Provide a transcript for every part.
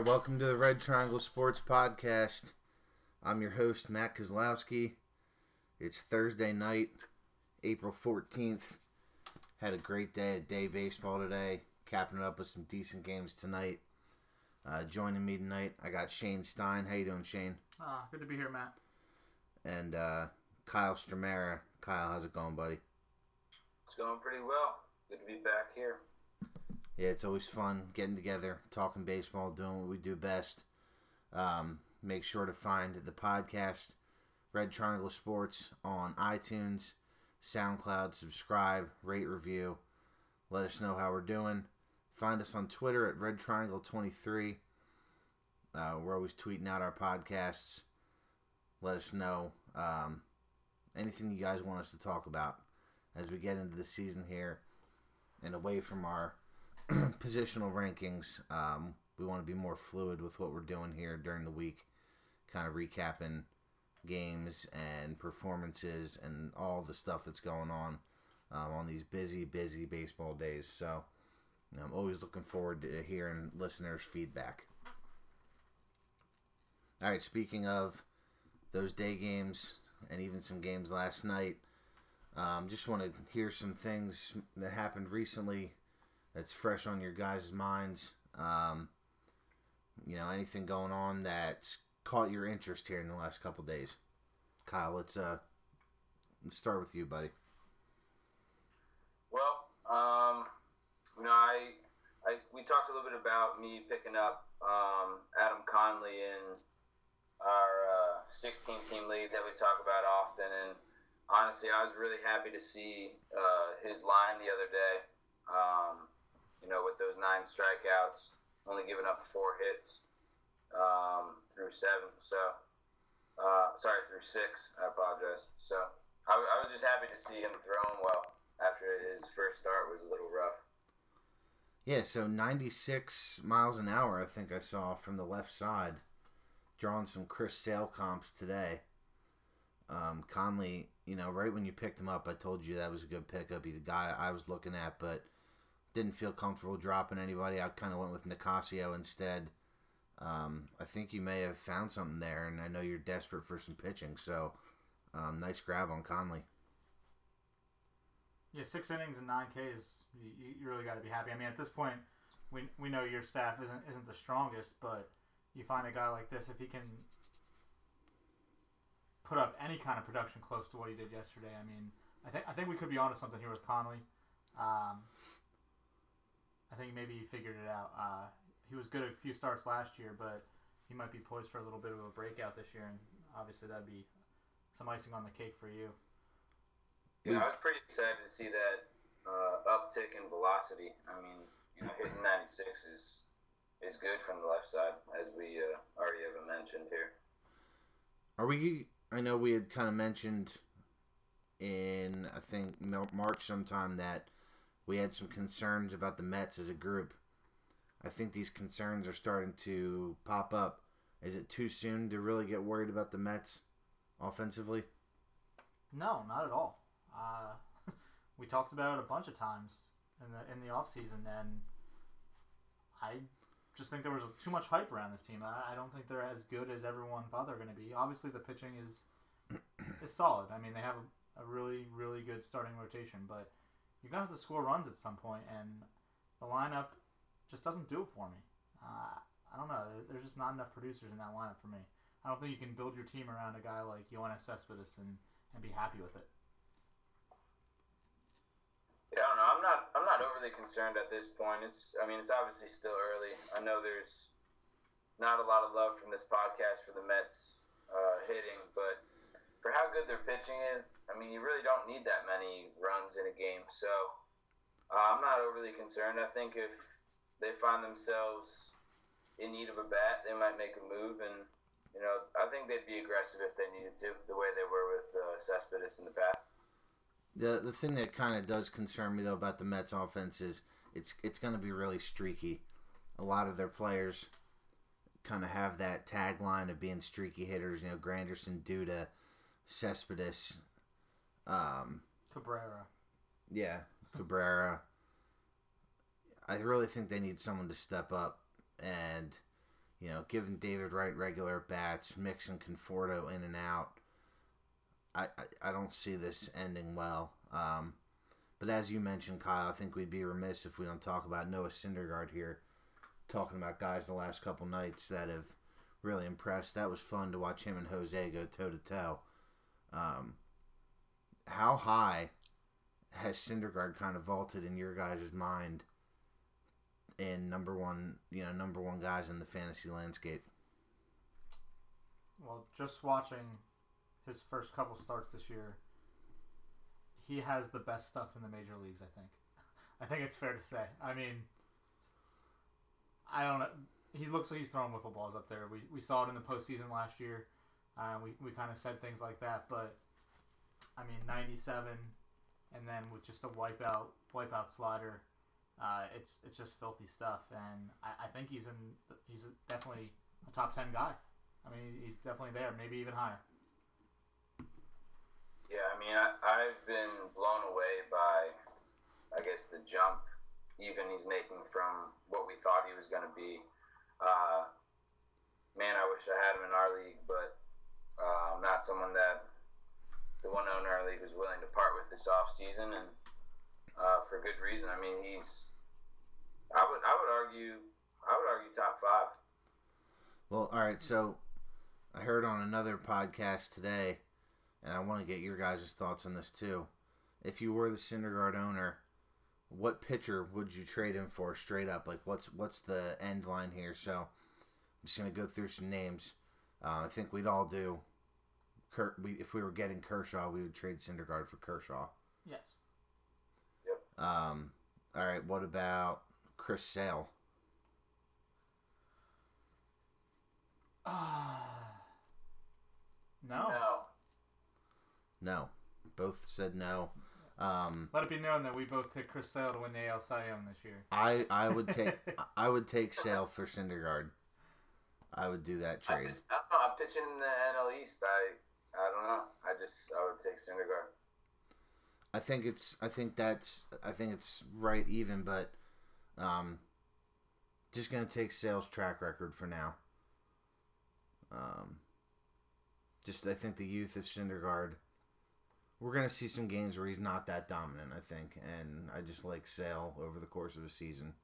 All right, welcome to the Red Triangle Sports Podcast. I'm your host, Matt Kozlowski. It's Thursday night, April 14th. Had a great day at day baseball today, capping it up with some decent games tonight. Uh, joining me tonight, I got Shane Stein. How you doing, Shane? Ah, good to be here, Matt. And uh, Kyle Stramera. Kyle, how's it going, buddy? It's going pretty well. Good to be back here. Yeah, it's always fun getting together, talking baseball, doing what we do best. Um, make sure to find the podcast, Red Triangle Sports, on iTunes, SoundCloud. Subscribe, rate, review. Let us know how we're doing. Find us on Twitter at Red Triangle 23. Uh, we're always tweeting out our podcasts. Let us know um, anything you guys want us to talk about as we get into the season here and away from our positional rankings. Um, we want to be more fluid with what we're doing here during the week, kind of recapping games and performances and all the stuff that's going on um, on these busy, busy baseball days. So I'm always looking forward to hearing listeners' feedback. All right, speaking of those day games and even some games last night, um, just want to hear some things that happened recently that's fresh on your guys' minds. Um, you know, anything going on that's caught your interest here in the last couple days. Kyle, let's uh, let's start with you, buddy. Well, um, you know, I, I we talked a little bit about me picking up um, Adam Conley in our uh, 16 team league that we talk about often, and honestly, I was really happy to see uh, his line the other day. Um, you know, with those nine strikeouts, only giving up four hits um, through seven. So, uh, sorry, through six. I apologize. So, I, I was just happy to see him throwing well after his first start was a little rough. Yeah, so 96 miles an hour, I think I saw from the left side. Drawing some Chris Sale comps today. Um, Conley, you know, right when you picked him up, I told you that was a good pickup. He's a guy I was looking at, but didn't feel comfortable dropping anybody. I kind of went with Nicasio instead. Um, I think you may have found something there, and I know you're desperate for some pitching. So, um, nice grab on Conley. Yeah, six innings and nine Ks. You, you really got to be happy. I mean, at this point, we, we know your staff isn't isn't the strongest, but you find a guy like this if he can put up any kind of production close to what he did yesterday. I mean, I think I think we could be onto something here with Conley. Um, I think maybe he figured it out. Uh, he was good at a few starts last year, but he might be poised for a little bit of a breakout this year, and obviously that'd be some icing on the cake for you. Yeah, I was pretty excited to see that uh, uptick in velocity. I mean, you know, hitting 96 is is good from the left side, as we uh, already have mentioned here. Are we? I know we had kind of mentioned in I think March sometime that we had some concerns about the Mets as a group. I think these concerns are starting to pop up. Is it too soon to really get worried about the Mets offensively? No, not at all. Uh, we talked about it a bunch of times in the in the offseason, and I just think there was too much hype around this team. I, I don't think they're as good as everyone thought they're going to be. Obviously, the pitching is is solid. I mean, they have a, a really really good starting rotation, but you're gonna have to score runs at some point, and the lineup just doesn't do it for me. Uh, I don't know. There's just not enough producers in that lineup for me. I don't think you can build your team around a guy like Yoenis Cespedes and, and be happy with it. Yeah, I don't know. I'm not. I'm not overly concerned at this point. It's. I mean, it's obviously still early. I know there's not a lot of love from this podcast for the Mets uh, hitting, but for how good their pitching is, I mean, you really don't need that many runs in a game. So uh, I'm not overly concerned. I think if they find themselves in need of a bat, they might make a move, and you know, I think they'd be aggressive if they needed to, the way they were with uh, Cespedes in the past. The the thing that kind of does concern me though about the Mets offense is it's it's going to be really streaky. A lot of their players kind of have that tagline of being streaky hitters. You know, Granderson, Duda, Cespedes, um, Cabrera. Yeah, Cabrera. I really think they need someone to step up and you know, giving David Wright regular bats, mixing Conforto in and out. I, I, I don't see this ending well. Um, but as you mentioned, Kyle, I think we'd be remiss if we don't talk about Noah Syndergaard here. Talking about guys the last couple nights that have really impressed. That was fun to watch him and Jose go toe to toe. Um, how high has Syndergaard kind of vaulted in your guys' mind in number one, you know, number one guys in the fantasy landscape? Well, just watching his first couple starts this year, he has the best stuff in the major leagues. I think. I think it's fair to say. I mean, I don't know. He looks like he's throwing wiffle balls up there. We, we saw it in the postseason last year. Uh, we we kind of said things like that, but I mean, 97, and then with just a wipeout wipeout slider, uh, it's it's just filthy stuff. And I, I think he's in he's definitely a top 10 guy. I mean, he's definitely there, maybe even higher. Yeah, I mean, I, I've been blown away by, I guess, the jump even he's making from what we thought he was going to be. Uh, man, I wish I had him in our league, but I'm not someone that the one owner our league was willing to part with this off season, and uh, for good reason. I mean, he's. I would I would argue I would argue top five. Well, all right. So I heard on another podcast today, and I want to get your guys' thoughts on this too. If you were the Syndergaard owner, what pitcher would you trade him for straight up? Like, what's what's the end line here? So I'm just gonna go through some names. Uh, I think we'd all do. Kurt, we, if we were getting Kershaw, we would trade Syndergaard for Kershaw. Yes. Yep. Um, all right. What about Chris Sale? no. No. No. Both said no. Um, Let it be known that we both picked Chris Sale to win the AL Cy Young this year. I I would take I would take Sale for Syndergaard. I would do that I trade. just, I don't know, I'm pitching in the NL East. I I don't know. I just I would take Syndergaard. I think it's I think that's I think it's right even, but um, just gonna take Sale's track record for now. Um, just I think the youth of Syndergaard. We're gonna see some games where he's not that dominant. I think, and I just like Sale over the course of a season.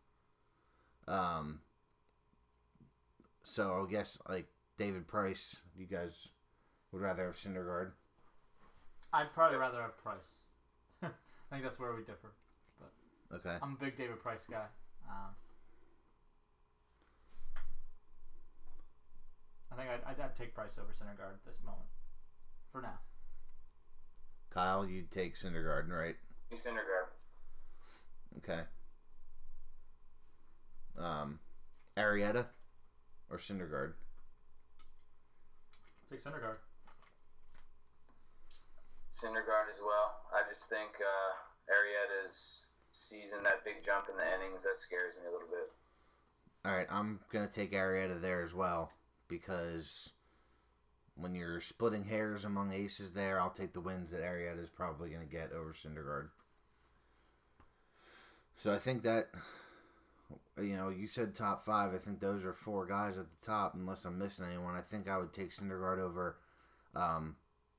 Um. So I guess like David Price, you guys would rather have Syndergaard. I'd probably rather have Price. I think that's where we differ. Okay. I'm a big David Price guy. Um, I think I'd, I'd, I'd take Price over Syndergaard at this moment. For now. Kyle, you'd take Syndergaard, right? Be Syndergaard. Okay. Um, Arrieta or Syndergaard? Take Syndergaard. Syndergaard as well. I just think uh, Arrieta's season that big jump in the innings that scares me a little bit. All right, I'm gonna take Arrieta there as well because when you're splitting hairs among aces there, I'll take the wins that Arrieta is probably gonna get over Syndergaard. So I think that you know you said top five. I think those are four guys at the top, unless I'm missing anyone. I think I would take Syndergaard over um,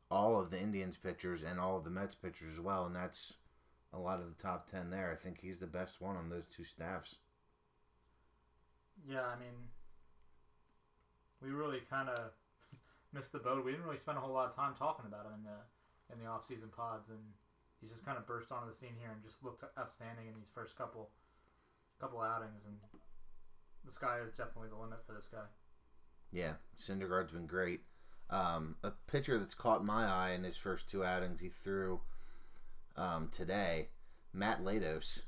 all of the Indians pitchers and all of the Mets pitchers as well, and that's a lot of the top ten there. I think he's the best one on those two staffs. Yeah, I mean, we really kind of missed the boat. We didn't really spend a whole lot of time talking about him in the in the off season pods, and he's just kind of burst onto the scene here and just looked outstanding in these first couple couple outings. And the sky is definitely the limit for this guy. Yeah, Syndergaard's been great. Um, a pitcher that's caught my eye in his first two outings he threw um, today, Matt Latos.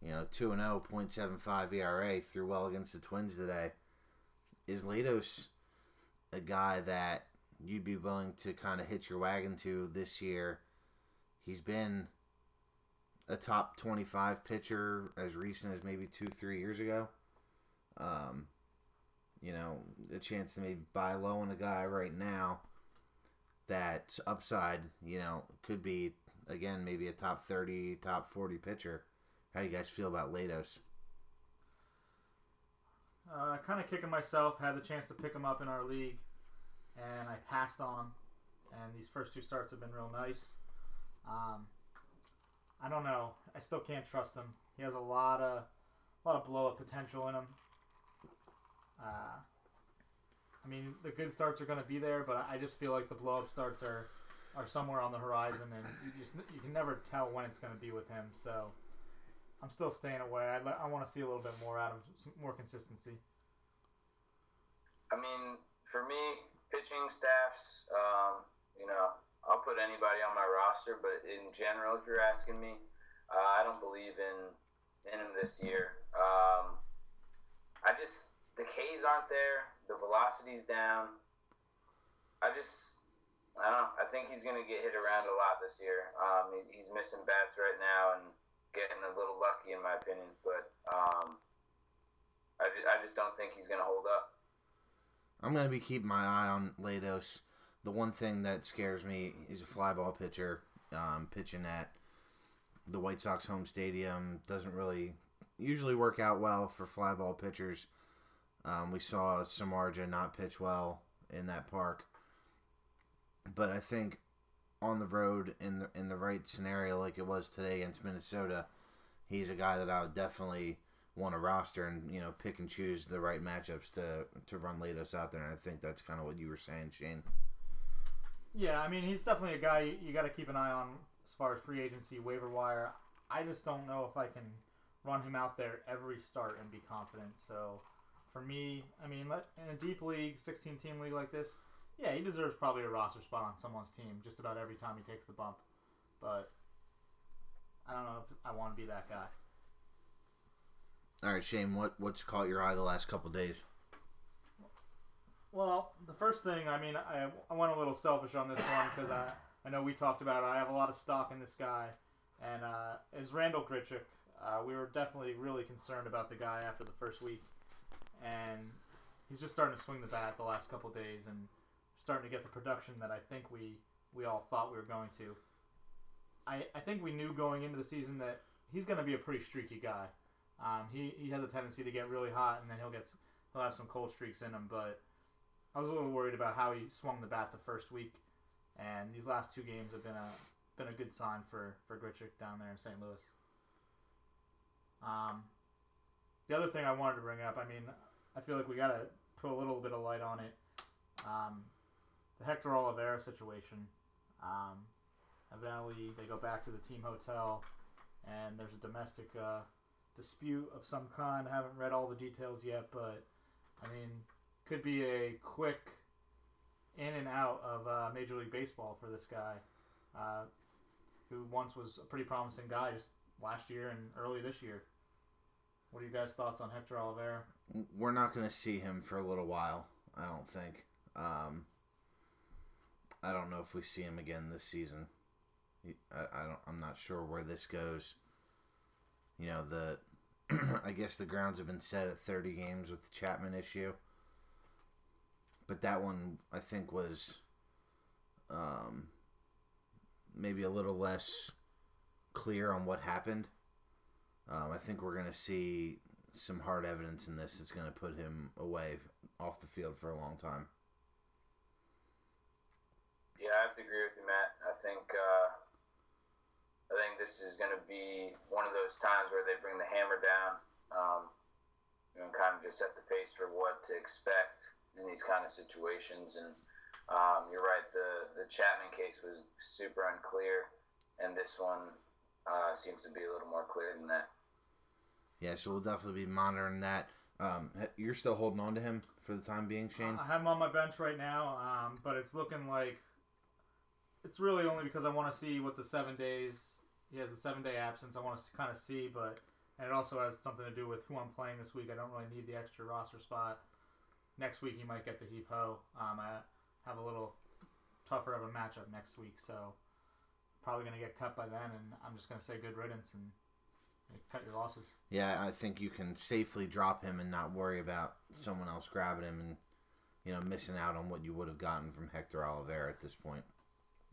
You know, 2 0, 0.75 ERA, threw well against the Twins today. Is Latos a guy that you'd be willing to kind of hitch your wagon to this year? He's been a top 25 pitcher as recent as maybe two, three years ago. Um, you know, a chance to maybe buy low on a guy right now that upside, you know, could be again maybe a top 30, top 40 pitcher. How do you guys feel about Latos? uh, kind of kicking myself. Had the chance to pick him up in our league, and I passed on. And these first two starts have been real nice. Um, I don't know. I still can't trust him. He has a lot of a lot of blow up potential in him. Uh, I mean, the good starts are going to be there, but I just feel like the blow up starts are are somewhere on the horizon, and you just you can never tell when it's going to be with him. So I'm still staying away. I, I want to see a little bit more out of some more consistency. I mean, for me, pitching staffs, um, you know, I'll put anybody on my roster, but in general, if you're asking me, uh, I don't believe in in him this year. Um, I just the K's aren't there, the velocity's down. I just I don't know. I think he's going to get hit around a lot this year. Um, he, he's missing bats right now and getting a little lucky, in my opinion. But um, I, just, I just don't think he's going to hold up. I'm going to be keeping my eye on Latos. The one thing that scares me is a fly ball pitcher um, pitching at the White Sox home stadium. Doesn't really usually work out well for fly ball pitchers. Um, we saw Samardzija not pitch well in that park, but I think on the road in the in the right scenario, like it was today against Minnesota, he's a guy that I would definitely want to roster and you know pick and choose the right matchups to to run Latos out there. And I think that's kind of what you were saying, Shane. Yeah, I mean he's definitely a guy you, you got to keep an eye on as far as free agency waiver wire. I just don't know if I can run him out there every start and be confident. So for me, I mean, in a deep league, 16 team league like this, yeah, he deserves probably a roster spot on someone's team just about every time he takes the bump. But I don't know if I want to be that guy. All right, Shane, what what's caught your eye the last couple days? Well, the first thing, I mean, I, I went a little selfish on this one because I, I know we talked about it. I have a lot of stock in this guy, and uh, is Randal Grichuk. Uh, we were definitely really concerned about the guy after the first week, and he's just starting to swing the bat the last couple days and starting to get the production that I think we we all thought we were going to. I, I think we knew going into the season that he's going to be a pretty streaky guy. Um, he, he has a tendency to get really hot and then he'll get he'll have some cold streaks in him. But I was a little worried about how he swung the bat the first week, and these last two games have been a been a good sign for for Grichuk down there in St. Louis. Um, the other thing I wanted to bring up, I mean, I feel like we got to put a little bit of light on it. Um, the Hector Olivera situation. Um, evidently, they go back to the team hotel, and there's a domestic uh, dispute of some kind. I haven't read all the details yet, but I mean, could be a quick in and out of uh, Major League Baseball for this guy, uh, who once was a pretty promising guy just last year and early this year. What are you guys' thoughts on Hector Olivera? We're not going to see him for a little while. I don't think. Um, I don't know if we see him again this season. I, I don't. I'm not sure where this goes. You know the. I guess the grounds have been set at 30 games with the Chapman issue, but that one I think was um, maybe a little less clear on what happened. Um, I think we're going to see some hard evidence in this. It's going to put him away off the field for a long time. Yeah, I have to agree with you, Matt. I think uh, I think this is going to be one of those times where they bring the hammer down, um, and kind of just set the pace for what to expect in these kind of situations. And um, you're right, the the Chapman case was super unclear, and this one uh, seems to be a little more clear than that. Yeah, so we'll definitely be monitoring that. Um, you're still holding on to him for the time being, Shane. I have him on my bench right now, um, but it's looking like it's really only because I want to see what the seven days he has the seven day absence. I want to kind of see, but and it also has something to do with who I'm playing this week. I don't really need the extra roster spot. Next week he might get the heave ho. Um, I have a little tougher of a matchup next week, so probably gonna get cut by then, and I'm just gonna say good riddance and cut your losses. Yeah, I think you can safely drop him and not worry about someone else grabbing him and you know missing out on what you would have gotten from Hector Olivera at this point.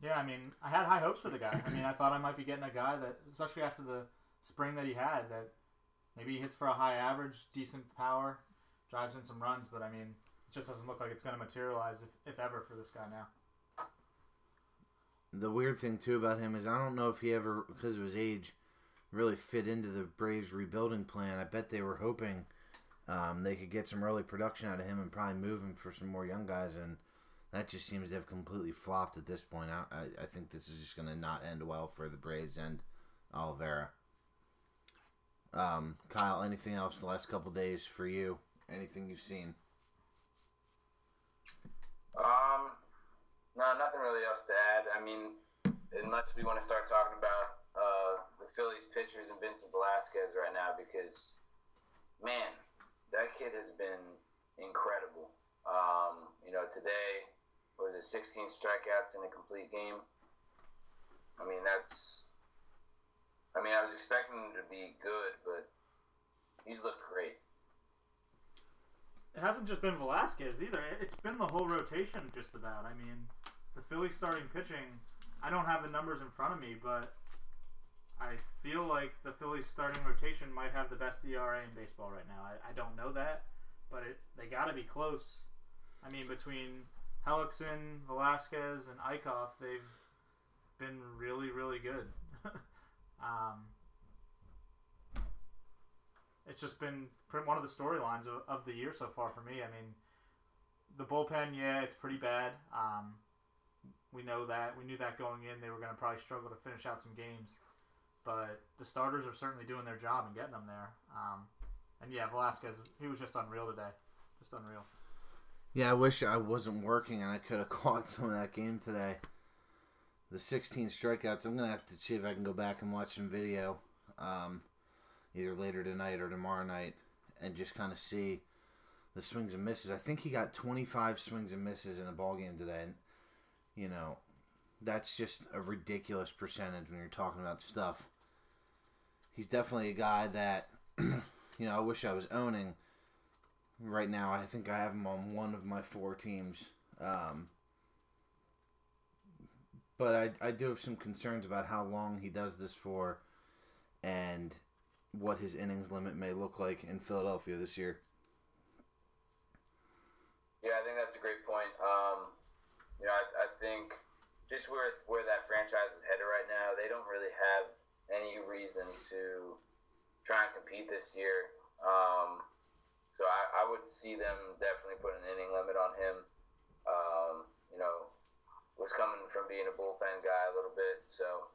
Yeah, I mean, I had high hopes for the guy. I mean, I thought I might be getting a guy that, especially after the spring that he had, that maybe he hits for a high average, decent power, drives in some runs, but I mean, it just doesn't look like it's going to materialize if, if ever for this guy now. The weird thing too about him is I don't know if he ever, because of his age, really fit into the Braves rebuilding plan. I bet they were hoping um, they could get some early production out of him and probably move him for some more young guys, and that just seems to have completely flopped at this point. I, I, I think this is just going to not end well for the Braves and Olivera. Um, Kyle, anything else the last couple days for you? Anything you've seen? Um, no, nothing really else to add. I mean, unless we want to start talking about uh, Phillies pitchers and Vincent Velasquez right now, because man, that kid has been incredible. Um, you know, today was it 16 strikeouts in a complete game. I mean, that's. I mean, I was expecting him to be good, but he's looked great. It hasn't just been Velasquez either. It's been the whole rotation, just about. I mean, the Phillies starting pitching. I don't have the numbers in front of me, but I feel like the Phillies starting rotation might have the best ERA in baseball right now. I, I don't know that, but it they got to be close. I mean, between Hellickson, Velasquez, and Eickhoff, they've been really, really good. um, it's just been one of the storylines of, of the year so far for me. I mean, the bullpen, yeah, it's pretty bad. Um, we know that. We knew that going in. They were going to probably struggle to finish out some games but the starters are certainly doing their job and getting them there. Um, and yeah, Velasquez, he was just unreal today, just unreal. Yeah, I wish I wasn't working and I could have caught some of that game today. The 16 strikeouts. I'm gonna have to see if I can go back and watch some video, um, either later tonight or tomorrow night, and just kind of see the swings and misses. I think he got 25 swings and misses in a ball game today, and you know, that's just a ridiculous percentage when you're talking about stuff he's definitely a guy that you know I wish I was owning. Right now, I think I have him on one of my four teams. Um, but I, I do have some concerns about how long he does this for and what his innings limit may look like in Philadelphia this year. Yeah, I think that's a great point. Um, you know, I, I think just where where that franchise is headed right now, they don't really have any reason to try and compete this year. Um, so I, I, would see them definitely put an inning limit on him. Um, you know, was coming from being a bullpen guy a little bit, so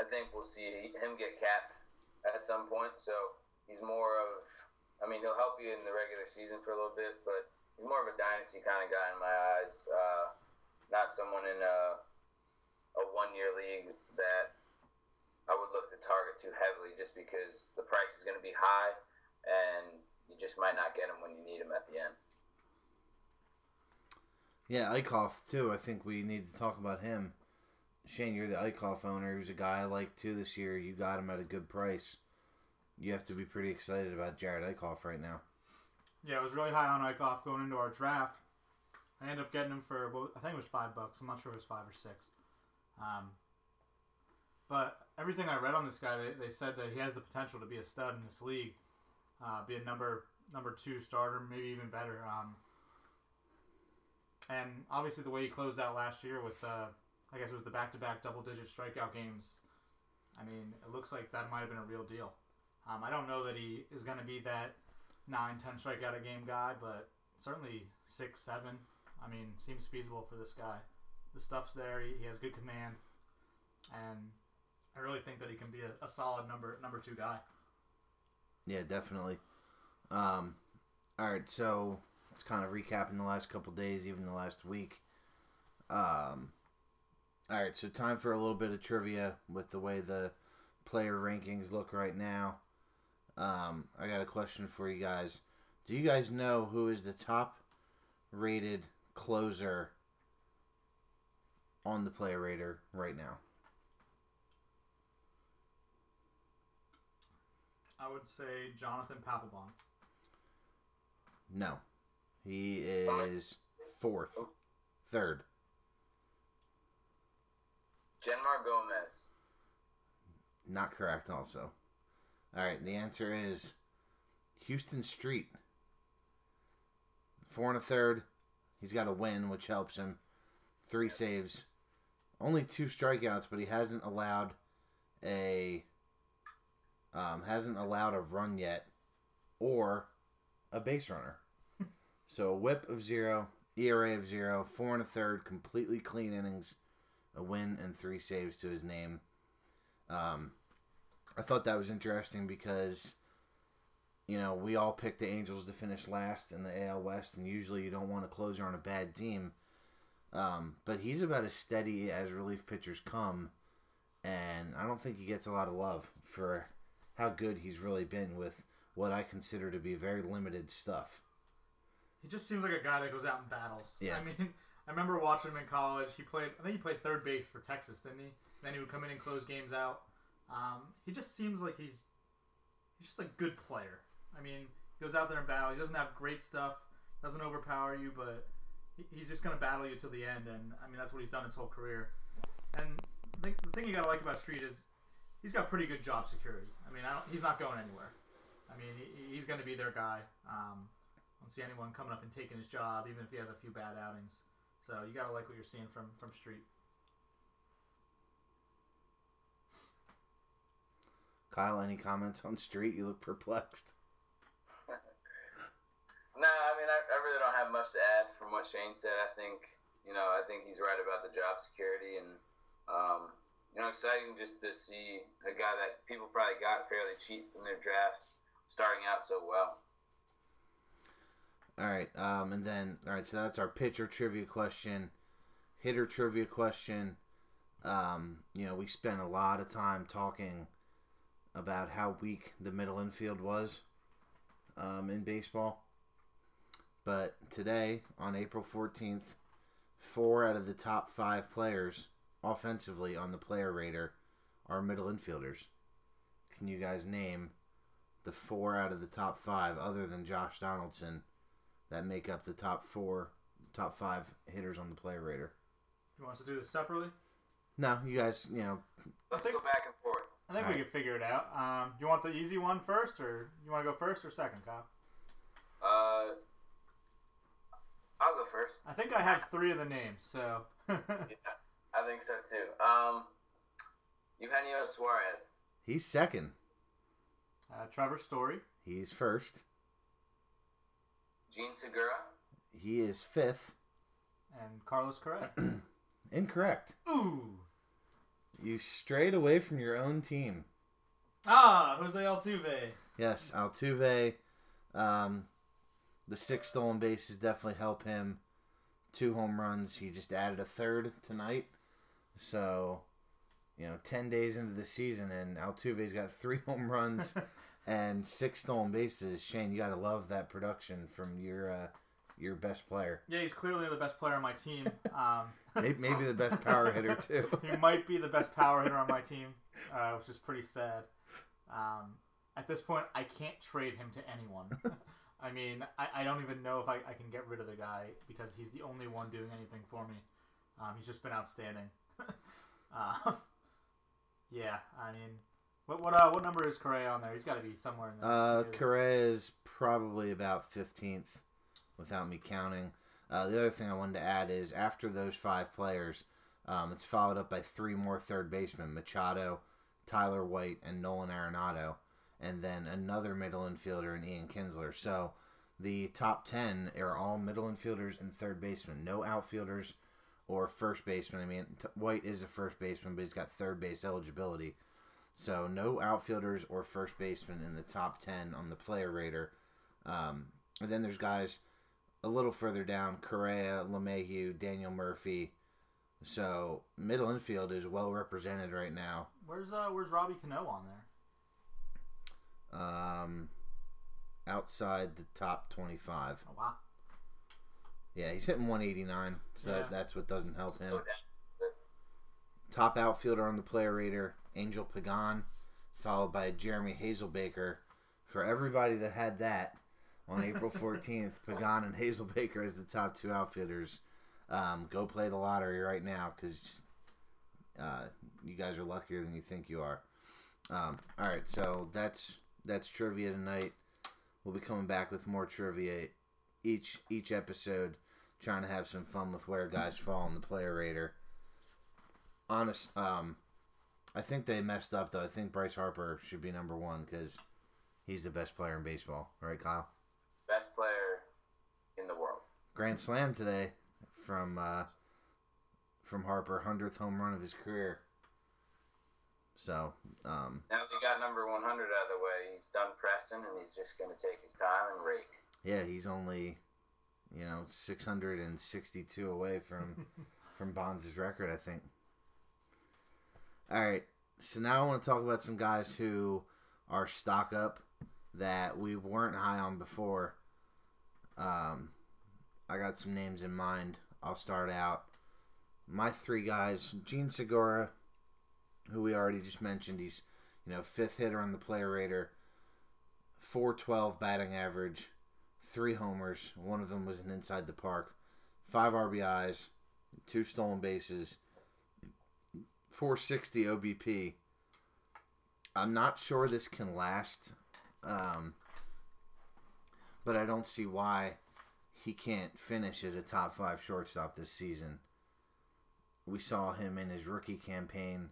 I think we'll see him get capped at some point. So he's more of, I mean, he'll help you in the regular season for a little bit, but he's more of a dynasty kind of guy in my eyes. Uh, not someone in a, a one year league that I would look to target too heavily just because the price is going to be high and you just might not get them when you need them at the end. Yeah, Eickhoff too. I think we need to talk about him. Shane, you're the Eickhoff owner. Who's a guy I like too this year. You got him at a good price. You have to be pretty excited about Jerad Eickhoff right now. Yeah, I was really high on Eickhoff going into our draft. I ended up getting him for I think it was five bucks. I'm not sure it was five or six. Um, but everything I read on this guy, they, they said that he has the potential to be a stud in this league, uh, be a number number two starter, maybe even better. Um, and obviously, the way he closed out last year with, uh, I guess it was the back-to-back double-digit strikeout games. I mean, it looks like that might have been a real deal. Um, I don't know that he is going to be that 9, 10 strikeout a game guy, but certainly six, seven. I mean, seems feasible for this guy. The stuff's there. He, he has good command, and I really think that he can be a, a solid number number two guy. Yeah, definitely. Um, all right, so it's kind of recapping the last couple days, even the last week. Um, all right, so time for a little bit of trivia with the way the player rankings look right now. Um, I got a question for you guys. Do you guys know who is the top rated closer on the player rater right now? I would say Jonathan Papelbon. No. He is fourth. Third. Jeanmar Gomez. Not correct, also. All right, the answer is Huston Street. four and a third. He's got a win, which helps him. Three saves, only two strikeouts, but he hasn't allowed a um, hasn't allowed a run yet or a base runner. so a whip of zero, ERA of zero, four and a third, completely clean innings, a win and three saves to his name. Um, I thought that was interesting because you know we all picked the Angels to finish last in the AL West, and usually you don't want a closer on a bad team. Um, but he's about as steady as relief pitchers come, and I don't think he gets a lot of love for how good he's really been with what I consider to be very limited stuff. He just seems like a guy that goes out and battles. Yeah. I mean, I remember watching him in college. He played. I think he played third base for Texas, didn't he? Then he would come in and close games out. Um, he just seems like he's he's just a good player. I mean, he goes out there and battles. He doesn't have great stuff. Doesn't overpower you, but he, he's just gonna battle you till the end. And I mean, that's what he's done his whole career. And think the thing you gotta like about Street is he's got pretty good job security. I mean, I don't, he's not going anywhere. I mean, he, he's going to be their guy. Um, I don't see anyone coming up and taking his job, even if he has a few bad outings. So you got to like what you're seeing from from Street. Kyle, any comments on Street? You look perplexed. No, I mean, I, I really don't have much to add from what Shane said. I think, you know, I think he's right about the job security, and um, you know, exciting just to see a guy that people probably got fairly cheap in their drafts starting out so well. All right, um, and then all right, so that's our pitcher trivia question, hitter trivia question. Um, you know, we spent a lot of time talking about how weak the middle infield was um, in baseball. But today, on April 14th, four out of the top five players offensively on the player rater are middle infielders. Can you guys name the four out of the top five, other than Josh Donaldson, that make up the top four, top five hitters on the player rater? You want us to do this separately? No, you guys, you know, Let's think- go back and forth. I think All we right. can figure it out. Um, do you want the easy one first, or you want to go first or second, Kyle? Uh, I'll go first. I think I have three of the names, so Yeah, I think so too. Um, Eugenio Suarez, he's second. uh, Trevor Story, He's first. Jean Segura, He is fifth. and Carlos Correa. Incorrect. Ooh, You strayed away from your own team. ah, Jose Altuve. Yes, Altuve. Um, the six stolen bases definitely help him. Two home runs. He just added a third tonight. So, you know, 10 days into the season, and Altuve's got three home runs and six stolen bases. Shane, you got to love that production from your uh, your best player. Yeah, he's clearly the best player on my team. Um, Maybe, maybe the best power hitter, too. he might be the best power hitter on my team, uh, which is pretty sad. Um, at this point, I can't trade him to anyone. I mean, I, I don't even know if I, I can get rid of the guy because he's the only one doing anything for me. Um, he's just been outstanding. Uh, yeah, I mean, what what uh, what number is Correa on there? He's got to be somewhere in there. Uh, Correa is probably about 15th without me counting. Uh, the other thing I wanted to add is after those five players, um, it's followed up by three more third basemen Machado, Tyler White, and Nolan Arenado, and then another middle infielder in Ian Kinsler. So the top 10 are all middle infielders and third basemen, no outfielders or first baseman. I mean, White is a first baseman, but he's got third base eligibility. So no outfielders or first baseman in the top ten on the player rater. Um, and then there's guys a little further down: Correa, LeMahieu, Daniel Murphy. So middle infield is well represented right now. Where's uh Where's Robbie Cano on there? Um, outside the top twenty-five. Oh wow. Yeah, he's hitting 189, so Yeah. that, that's what doesn't help him. Top outfielder on the player rater, Angel Pagan, followed by Jeremy Hazelbaker. For everybody that had that on April 14th, Pagan and Hazelbaker as the top two outfielders. Um, go play the lottery right now because uh, you guys are luckier than you think you are. Um, all right, so that's that's trivia tonight. We'll be coming back with more trivia each each episode trying to have some fun with where guys fall in the player rater. Honest, um, I think they messed up though. I think Bryce Harper should be number one because he's the best player in baseball, All right, Kyle? Best player in the world. Grand slam today from uh, from Harper, hundredth home run of his career. So um, now we got number 100 out of the way. He's done pressing, and he's just going to take his time and rake. Yeah, he's only you know 662 away from from Bonds' record, I think. All right, so now I want to talk about some guys who are stock up that we weren't high on before. Um, I got some names in mind. I'll start out. My three guys: Jean Segura, who we already just mentioned. He's you know fifth hitter on the player rater, four twelve batting average, three homers. One of them was an inside the park, five RBIs, two stolen bases, 460 OBP. I'm not sure this can last, um, but I don't see why he can't finish as a top five shortstop this season. We saw him in his rookie campaign.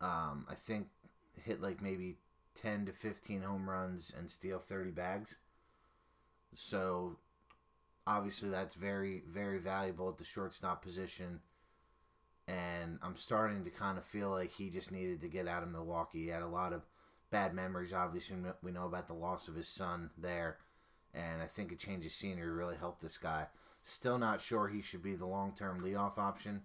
Um, I think hit like maybe 10 to 15 home runs and steal 30 bags. So obviously that's very very valuable at the shortstop position and I'm starting to kind of feel like he just needed to get out of Milwaukee. He had a lot of bad memories. Obviously, we know about the loss of his son there, and I think a change of scenery really helped this guy. Still not sure he should be the long term leadoff option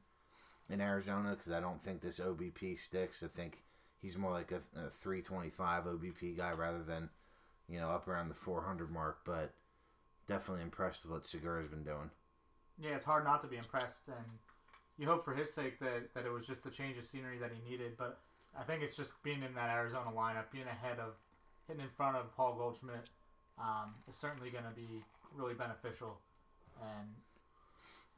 in Arizona because I don't think this OBP sticks. I think he's more like a, a 325 OBP guy rather than, you know, up around the 400 mark, but definitely impressed with what Segura's been doing. Yeah, it's hard not to be impressed, and you hope for his sake that, that it was just the change of scenery that he needed. But I think it's just being in that Arizona lineup, being ahead of, hitting in front of Paul Goldschmidt, um, is certainly going to be really beneficial. And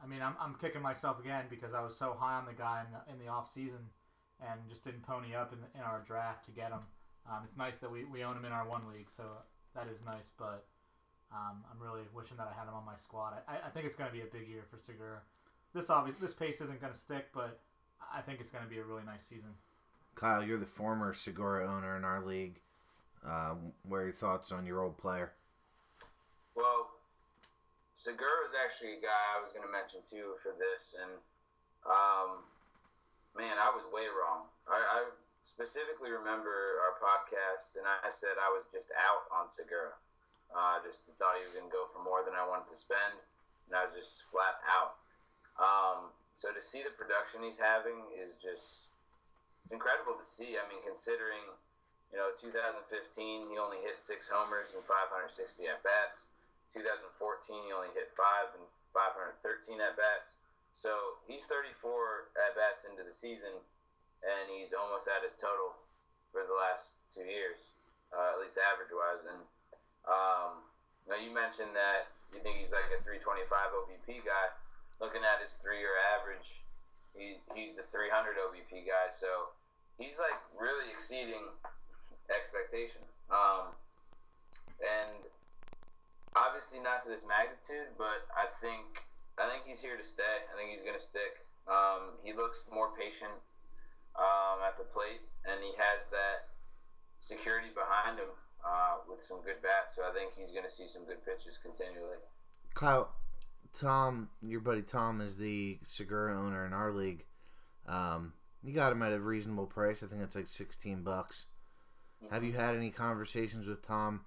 I mean, I'm, I'm kicking myself again because I was so high on the guy in the in the off season, and just didn't pony up in, the, in our draft to get him. Um, it's nice that we, we own him in our one league, so that is nice. But um, I'm really wishing that I had him on my squad. I, I think it's going to be a big year for Segura this obvious this pace isn't going to stick, but I think it's going to be a really nice season. Kyle, you're the former Segura owner in our league. Uh, what are your thoughts on your old player? Well, Segura is actually a guy I was going to mention too for this, and um, man, I was way wrong. I, I specifically remember our podcast, and I said I was just out on Segura. Uh, just thought he was going to go for more than I wanted to spend, and I was just flat out. Um, so to see the production he's having is just it's incredible to see. I mean, considering you know 2015 he only hit six homers and 560 at bats. 2014 he only hit five and 513 at bats. So he's 34 at bats into the season, and he's almost at his total for the last two years, uh, at least average wise. And um, now you mentioned that you think he's like a 325 OBP guy looking at his three year average, he, he's a 300 OBP guy. So he's like really exceeding expectations. Um, and obviously not to this magnitude, but I think I think he's here to stay. I think he's to stick. Um, he looks more patient um, at the plate, and he has that security behind him uh, with some good bats. So I think he's going to see some good pitches continually. Kyle, Tom, your buddy Tom, is the Segura owner in our league. Um, you got him at a reasonable price. I think it's like sixteen bucks. Mm-hmm. Have you had any conversations with Tom?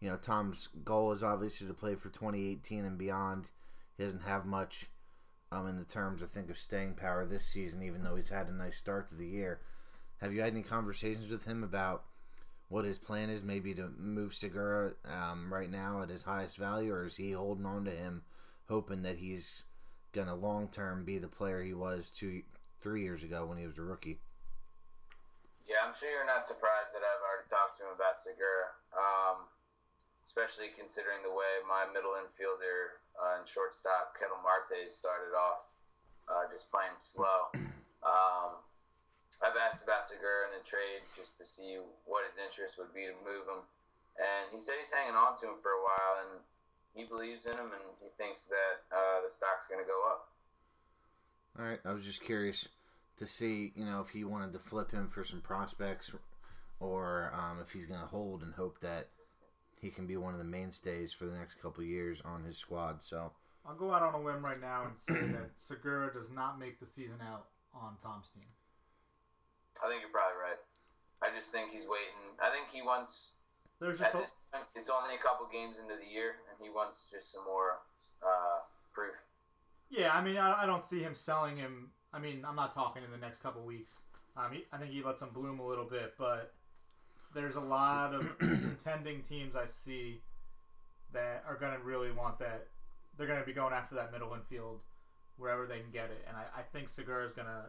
You know, Tom's goal is obviously to play for 2018 and beyond. He doesn't have much um, in the terms, I think, of staying power this season, even though he's had a nice start to the year. Have you had any conversations with him about what his plan is, maybe to move Segura um, right now at his highest value, or is he holding on to him hoping that he's to long term be the player he was two, three years ago when he was a rookie. Yeah, I'm sure you're not surprised that I've already talked to him about Segura, um, especially considering the way my middle infielder uh, and shortstop Ketel Marte started off, uh, just playing slow. Um, I've asked about Segura in a trade just to see what his interest would be to move him, and he said he's hanging on to him for a while, and he believes in him, and he thinks that uh, the stock's going to go up. All right, I was just curious to see, you know, if he wanted to flip him for some prospects, or um, if he's going to hold and hope that he can be one of the mainstays for the next couple years on his squad. So I'll go out on a limb right now and say that Segura does not make the season out on Tom's team. I think you're probably right. I just think he's waiting. I think he wants. There's just a, point, it's only a couple games into the year, and he wants just some more uh, proof. yeah. I mean, I, I don't see him selling him. I mean, I'm not talking in the next couple weeks. Um, he, I think he lets him bloom a little bit, but there's a lot of contending teams I see that are going to really want that. They're going to be going after that middle infield wherever they can get it, and I, I think Segura is going to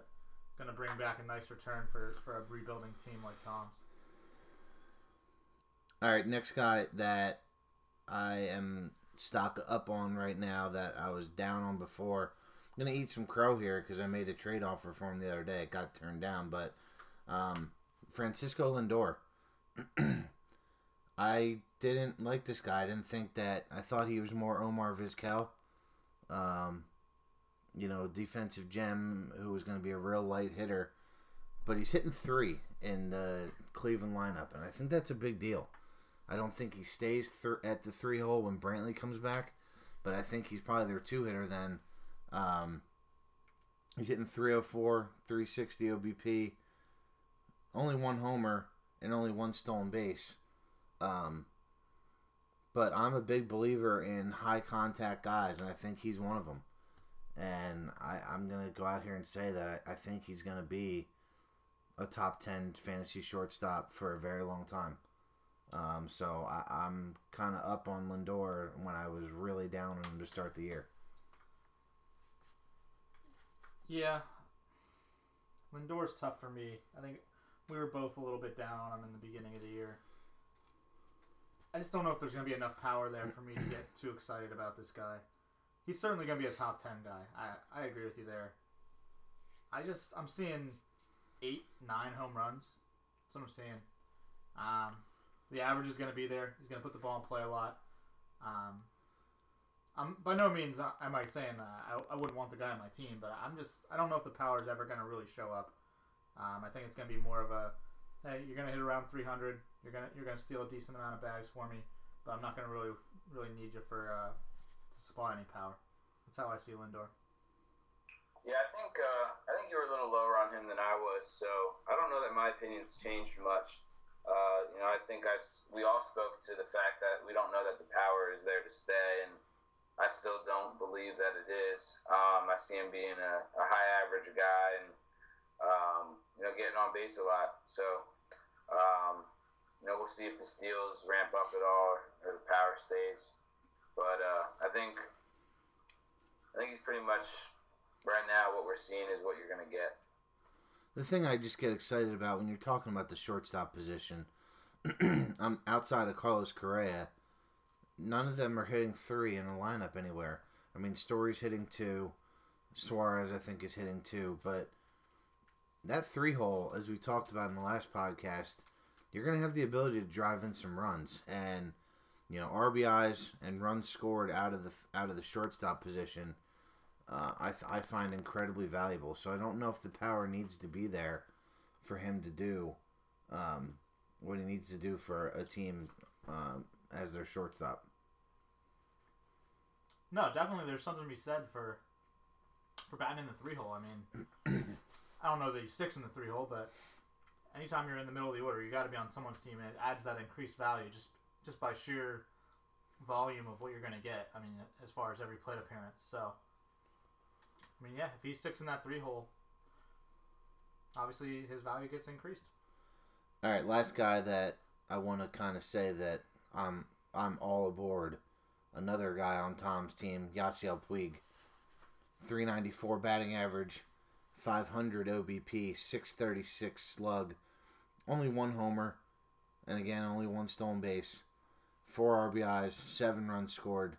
going to bring back a nice return for, for a rebuilding team like Tom's. All right, next guy that I am stock up on right now that I was down on before. I'm gonna eat some crow here because I made a trade offer for him the other day. It got turned down, but um, Francisco Lindor. I didn't like this guy. I didn't think that. I thought he was more Omar Vizquel. Um, you know, defensive gem who was going to be a real light hitter, but he's hitting three in the Cleveland lineup, and I think that's a big deal. I don't think he stays th- at the three hole when Brantley comes back, but I think he's probably their two hitter then. Um, he's hitting 304, 360 OBP, only one homer, and only one stolen base. Um, but I'm a big believer in high contact guys, and I think he's one of them. And I, I'm to go out here and say that I, I think he's to be a top 10 fantasy shortstop for a very long time. Um, so I, I'm kind of up on Lindor when I was really down on him to start the year. Yeah. Lindor's tough for me. I think we were both a little bit down on him in the beginning of the year. I just don't know if there's going to be enough power there for me to get too excited about this guy. He's certainly going to be a top 10 guy. I, I agree with you there. I just, I'm seeing eight, nine home runs. That's what I'm seeing. Um, the average is going to be there. He's going to put the ball in play a lot. Um, I'm by no means am I saying uh, I, I wouldn't want the guy on my team, but I'm just I don't know if the power is ever going to really show up. Um, I think it's going to be more of a hey, you're going to hit around 300. You're going to you're going to steal a decent amount of bags for me, but I'm not going to really really need you for uh, to supply any power. That's how I see Lindor. Yeah, I think uh, I think you were a little lower on him than I was, so I don't know that my opinion's changed much. Uh, you know, I think I we all spoke to the fact that we don't know that the power is there to stay, and I still don't believe that it is. Um, I see him being a, a high average guy and um, you know getting on base a lot. So um, you know we'll see if the steals ramp up at all or, or the power stays. But uh, I think I think he's pretty much right now what we're seeing is what you're gonna get. The thing I just get excited about when you're talking about the shortstop position, I'm outside of Carlos Correa. None of them are hitting three in a lineup anywhere. I mean, Story's hitting two, Suarez I think is hitting two, but that three hole, as we talked about in the last podcast, you're gonna have the ability to drive in some runs and you know RBIs and runs scored out of the out of the shortstop position uh, I, th- I find incredibly valuable. So I don't know if the power needs to be there for him to do um, what he needs to do for a team um, as their shortstop. No, definitely. There's something to be said for for batting in the three hole. I mean, I don't know that he sticks in the three hole, but anytime you're in the middle of the order, you got to be on someone's team, and it adds that increased value just just by sheer volume of what you're going to get. I mean, as far as every plate appearance. So, I mean, yeah, if he sticks in that three hole, obviously his value gets increased. All right, last guy that I want to kind of say that I'm I'm all aboard. Another guy on Tom's team, Yasiel Puig. 394 batting average, 500 OBP, 636 slug, only one homer, and again only one stolen base, four RBIs, seven runs scored.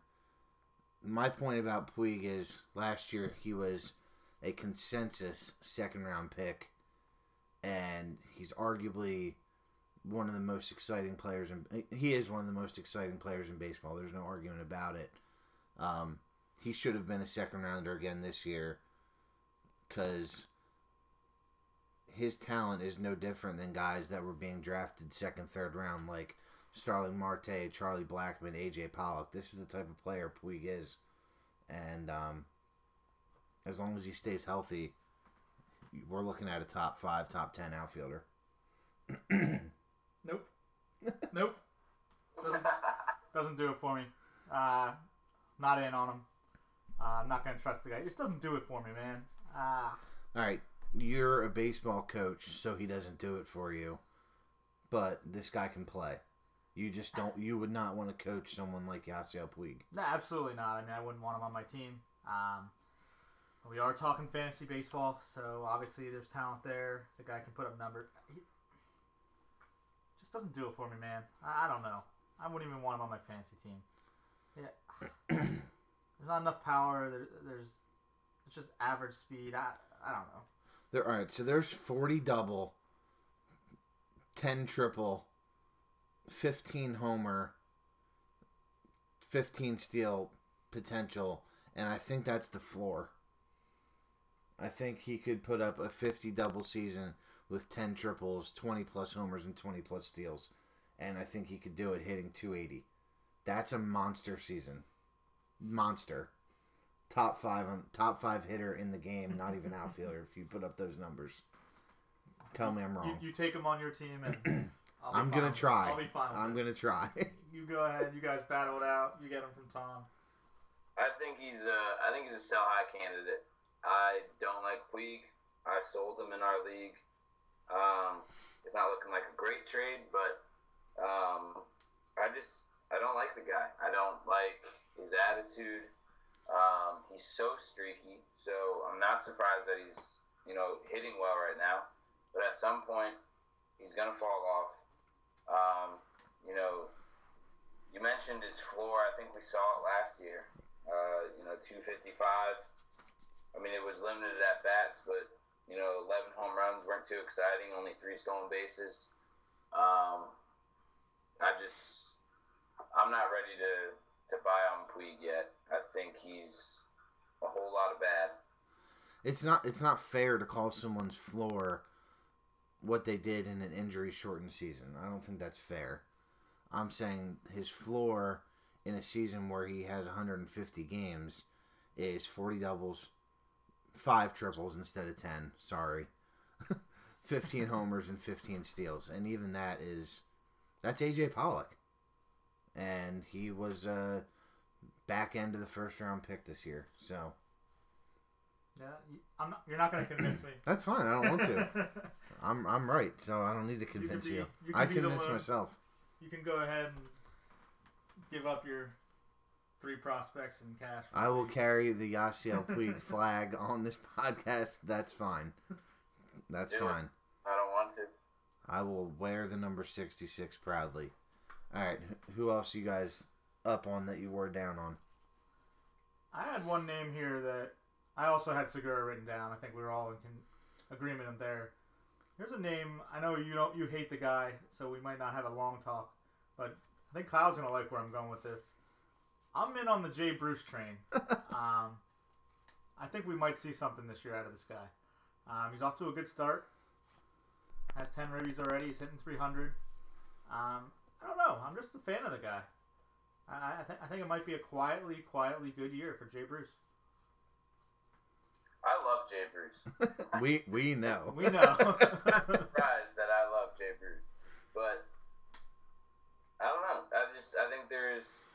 My point about Puig is last year he was a consensus second round pick, and he's arguably one of the most exciting players in he is one of the most exciting players in baseball. There's no argument about it. Um, he should have been a second rounder again this year because his talent is no different than guys that were being drafted second, third round, like Starling Marte, Charlie Blackmon, AJ Pollock. This is the type of player Puig is, and um, as long as he stays healthy, we're looking at a top five, top ten outfielder. Nope. nope. Doesn't, doesn't do it for me. Uh, not in on him. Uh, I'm not gonna trust the guy. It just doesn't do it for me, man. Ah. All right, you're a baseball coach, so he doesn't do it for you. But this guy can play. You just don't. You would not want to coach someone like Yasiel Puig. No, absolutely not. I mean, I wouldn't want him on my team. Um, we are talking fantasy baseball, so obviously there's talent there. The guy can put up numbers. He just doesn't do it for me, man. I, I don't know. I wouldn't even want him on my fantasy team. Yeah, there's not enough power. There, there's it's just average speed. I I don't know. There, all right. So there's 40 double, 10 triple, 15 homer, 15 steal potential, and I think that's the floor. I think he could put up a 50 double season with 10 triples, 20 plus homers, and 20 plus steals. And I think he could do it hitting 280. That's a monster season. Monster. Top five on top five hitter in the game, not even outfielder. if you put up those numbers, tell me I'm You, wrong. you take him on your team, and I'll be I'm gonna try. I'll be fine. with I'm it. gonna try. You go ahead. You guys battle it out. You get him from Tom. I think he's a I think he's a sell high candidate. I don't like Puig. I sold him in our league. Um, it's not looking like a great trade, but um, I just I don't like the guy. I don't like his attitude. Um, he's so streaky, so I'm not surprised that he's you know hitting well right now. But at some point, he's gonna fall off. Um, you know, you mentioned his floor. I think we saw it last year. Uh, you know, 255. I mean, it was limited at bats, but you know, 11 home runs weren't too exciting. Only three stolen bases. Um, I just, I'm not ready to to buy on Puig yet. I think he's a whole lot of bad. It's not it's not fair to call someone's floor what they did in an injury shortened season. I don't think that's fair. I'm saying his floor in a season where he has 150 games is 40 doubles, 5 triples instead of 10, sorry. 15 homers and 15 steals. And even that is that's AJ Pollock. And he was uh back end of the first round pick this year. So, Yeah, you, I'm not, you're not going to convince me. that's fine. I don't want to. I'm I'm right, so I don't need to convince be- you. you can I be the convinced one- myself. you can go ahead and give up your three prospects and cash. I will Puig. carry the Yasiel Puig flag on this podcast. That's fine. That's Yeah. fine. I don't want to. I will wear the number 66 proudly. All right, who else you guys up on that you were down on? I had one name here that I also had Segura written down. I think we were all in con- agreement there. Here's a name. I know you don't you hate the guy, so we might not have a long talk, but I think Kyle's gonna like where I'm going with this. I'm in on the Jay Bruce train. um, I think we might see something this year out of this guy. Um, he's off to a good start. Has 10 ribbies already. He's hitting 300. Um, I don't know. I'm just a fan of the guy. I, I, th- I think it might be a quietly, quietly good year for Jay Bruce. I love Jay Bruce. we we know. We know. I'm surprised that I love Jay Bruce, but I don't know. I just I think there's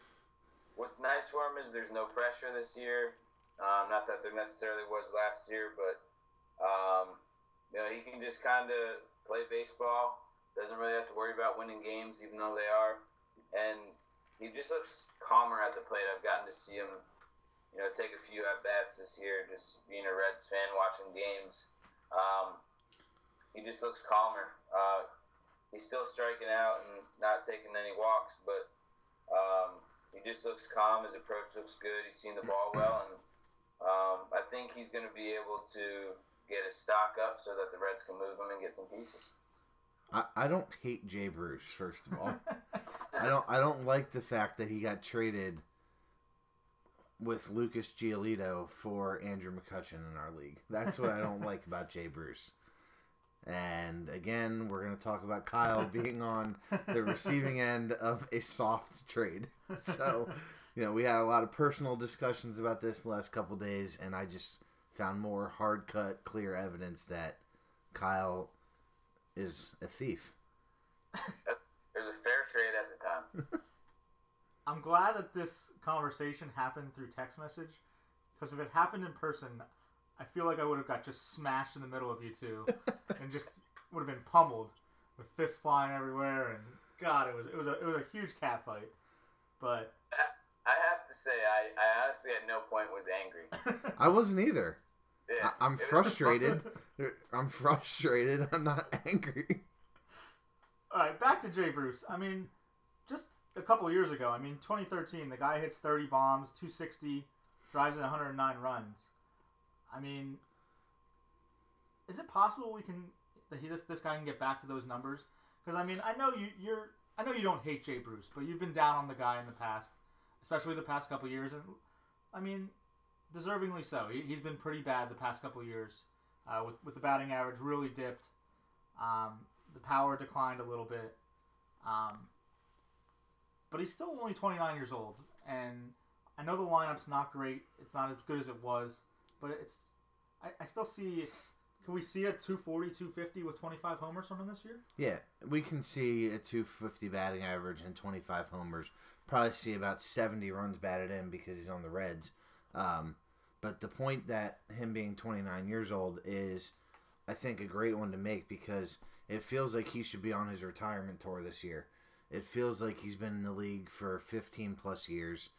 what's nice for him is there's no pressure this year. Um, not that there necessarily was last year, but um, you know he can just kind of play baseball. Doesn't really have to worry about winning games, even though they are, and he just looks calmer at the plate. I've gotten to see him, you know, take a few at bats this year, just being a Reds fan, watching games. Um, he just looks calmer. Uh, he's still striking out and not taking any walks, but um, he just looks calm. His approach looks good. He's seen the ball well, and um, I think he's going to be able to get his stock up so that the Reds can move him and get some pieces. I, I don't hate Jay Bruce. First of all, I don't I don't like the fact that he got traded with Lucas Giolito for Andrew McCutchen in our league. That's what I don't like about Jay Bruce. And again, we're going to talk about Kyle being on the receiving end of a soft trade. So, you know, we had a lot of personal discussions about this the last couple days, and I just found more hard cut, clear evidence that Kyle is a thief. It was a fair trade at the time. I'm glad that this conversation happened through text message because if it happened in person, I feel like I would have got just smashed in the middle of you two and just would have been pummeled with fists flying everywhere and God, it was it was a it was a huge cat fight. But I have to say, I, I honestly at no point was angry. I wasn't either. Yeah, I, I'm frustrated. I'm frustrated. I'm not angry. All right, back to Jay Bruce. I mean, just a couple of years ago, I mean, 2013, the guy hits 30 bombs, 260, drives in 109 runs. I mean, is it possible we can that he this this guy can get back to those numbers? Because I mean, I know you you're I know you don't hate Jay Bruce, but you've been down on the guy in the past, especially the past couple years, and I mean, deservingly so. He, he's been pretty bad the past couple years, uh, with with the batting average really dipped. Um, the power declined a little bit. Um, but he's still only 29 years old, and I know the lineup's not great. It's not as good as it was, but it's. I, I still see. Can we see a 240, 250 with 25 homers from him this year? Yeah, we can see a 250 batting average and 25 homers. Probably see about 70 runs batted in because he's on the Reds. Um, but the point that him being 29 years old is, I think, a great one to make because it feels like he should be on his retirement tour this year. It feels like he's been in the league for 15 plus years.